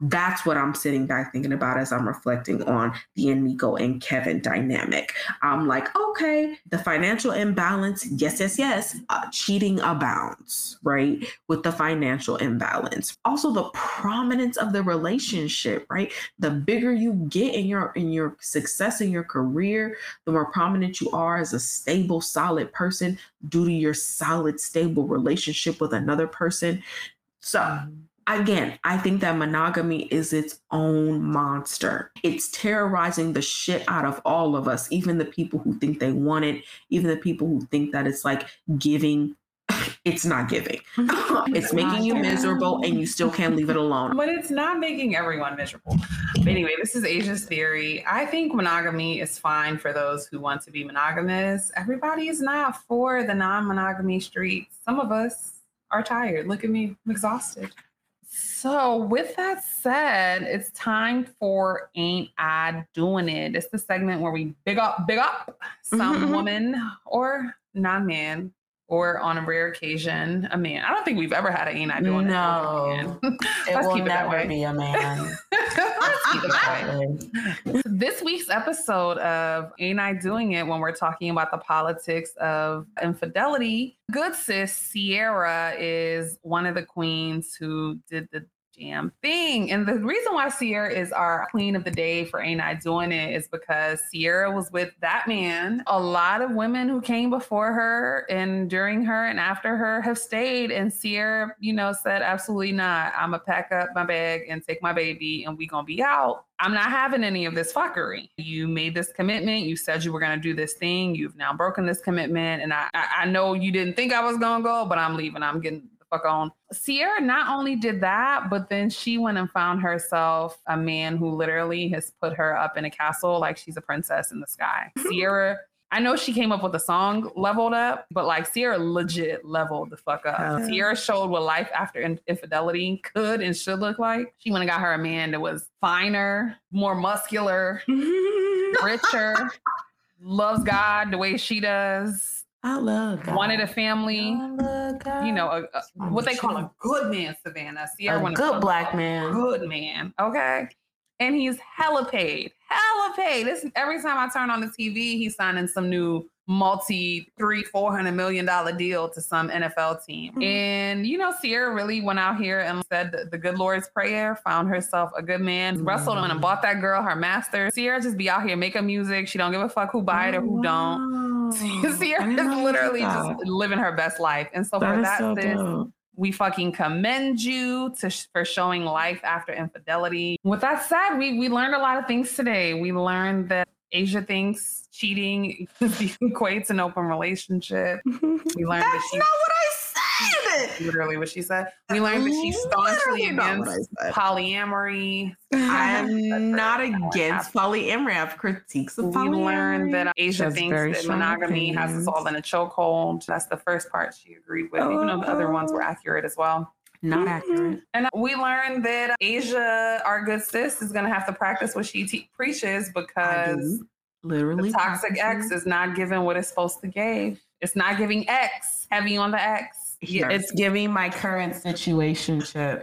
That's what I'm sitting back thinking about as I'm reflecting on the Nico and Kevin dynamic. I'm like, okay, the financial imbalance, yes, yes, yes, uh, cheating abounds, right? With the financial imbalance, also the prominence of the relationship, right? The bigger you get in your in your success in your career, the more prominent you are as a stable, solid person due to your solid, stable relationship with another person. So again, I think that monogamy is its own monster. It's terrorizing the shit out of all of us, even the people who think they want it, even the people who think that it's like giving. It's not giving. it's making you miserable and you still can't leave it alone.
But it's not making everyone miserable. But anyway, this is Asia's theory. I think monogamy is fine for those who want to be monogamous. Everybody is not for the non monogamy streets. Some of us are tired. Look at me, I'm exhausted. So, with that said, it's time for Ain't I Doing It? It's the segment where we big up, big up some woman or non man, or on a rare occasion, a man. I don't think we've ever had an Ain't I Doing
No.
It? man.
It will
keep it
never be a man.
Let's keep it that way. This week's episode of Ain't I Doing It when we're talking about the politics of infidelity. Good sis Ciara is one of the queens who did the damn thing. And the reason why Ciara is our queen of the day for Ain't I Doing It is because Ciara was with that man. A lot of women who came before her and during her and after her have stayed. And Ciara, you know, said, absolutely not. I'm going to pack up my bag and take my baby and we going to be out. I'm not having any of this fuckery. You made this commitment. You said you were going to do this thing. You've now broken this commitment. And I, I, I know you didn't think I was going to go, but I'm leaving. I'm getting fuck on. Ciara not only did that, but then she went and found herself a man who literally has put her up in a castle like she's a princess in the sky. Ciara. I know she came up with a song leveled up, but like Ciara legit leveled the fuck up.
Yeah.
Ciara showed what life after in- infidelity could and should look like. She went and got her a man that was finer, more muscular, richer, loves God the way she does,
I love God.
wanted a family,
I love God.
you know, a, a- what they call a good man, Savannah. Ciara
a good black man.
good man. Okay. And he's hella paid. Hella paid. This every time I turn on the TV, he's signing some new multi three, four hundred million dollar deal to some NFL team.
Mhm.
And you know, Ciara really went out here and said the, the good Lord's prayer, found herself a good man, wrestled him and bought that girl her master. Ciara just be out here making music. She don't give a fuck who buy it or who don't. Ciara is literally just living her best life. And so for that, sis, we fucking commend you to for showing life after infidelity. With that said, we we learned a lot of things today. We learned that Asia thinks cheating equates an open relationship. We learned that
That's
she
not what I said.
literally what she said. We learned that she's staunchly
Literally not what I
against polyamory.
I'm not against polyamory. I have critiques of
We
polyamory.
learned that Asia
That's
thinks that
strong
monogamy has us all in a chokehold. That's the first part she agreed with, even though the other ones were oh. accurate as well.
not mm-hmm. accurate.
And uh, we learned that Asia, our good sis, is going to have to practice what she te- preaches
I
because
do. Literally,
the toxic. X is not giving what it's supposed to give. It's not giving X, heavy on the X.
Yes.
It's giving my current situation.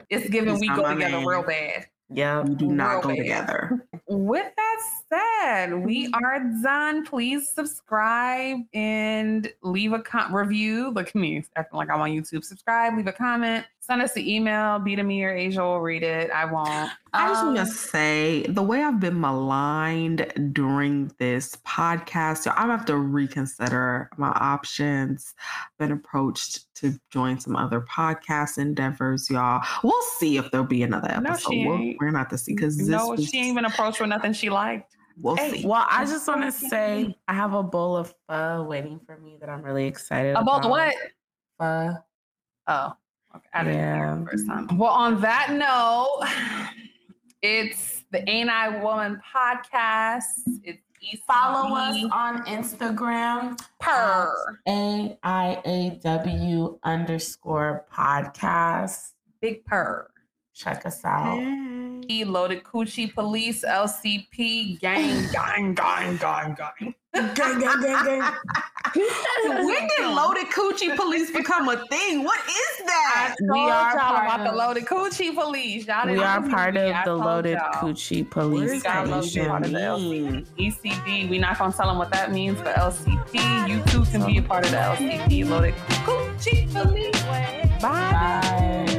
It's giving we go together
man.
real bad.
Yeah,
We do not
Real
go
bad.
together.
With that said, we mm-hmm. are done. Please subscribe and leave a com- review. Look at me acting like I'm on YouTube. Subscribe, leave a comment, send us the email. Be to me or Asia will read it. I won't.
I just want
Um,
to say the way I've been maligned during this podcast, so I'm gonna have to reconsider my options. Been approached to join some other podcast endeavors, y'all. We'll see if there'll be another episode.
she
we're, we're not to see because this
no,
was,
she ain't even approached for nothing she liked.
we'll
Hey,
see.
Well, I just want to say I have a bowl of pho waiting for me that I'm really excited
About
about.
what?
Pho.
Oh, okay. I didn't
Yeah.
it first time. Well, on that note, it's the Ain't I Woman podcast. It's ECB
Follow us on Instagram.
per
A I A W underscore podcast.
big per.
Check us out.
He loaded coochie police LCP gang gang gang gang gang.
gang, gang, gang, gang.
when did loaded coochie police become a thing? What is that?
We are part
about the loaded coochie police. Y'all
We are part of the loaded
y'all.
coochie
mm.
police
is that
Got
even
part of the
mean?
ECD. We're not gonna tell them what that means for mm. LCP. You too can be a part of the LCP loaded coochie police.
Way.
Bye.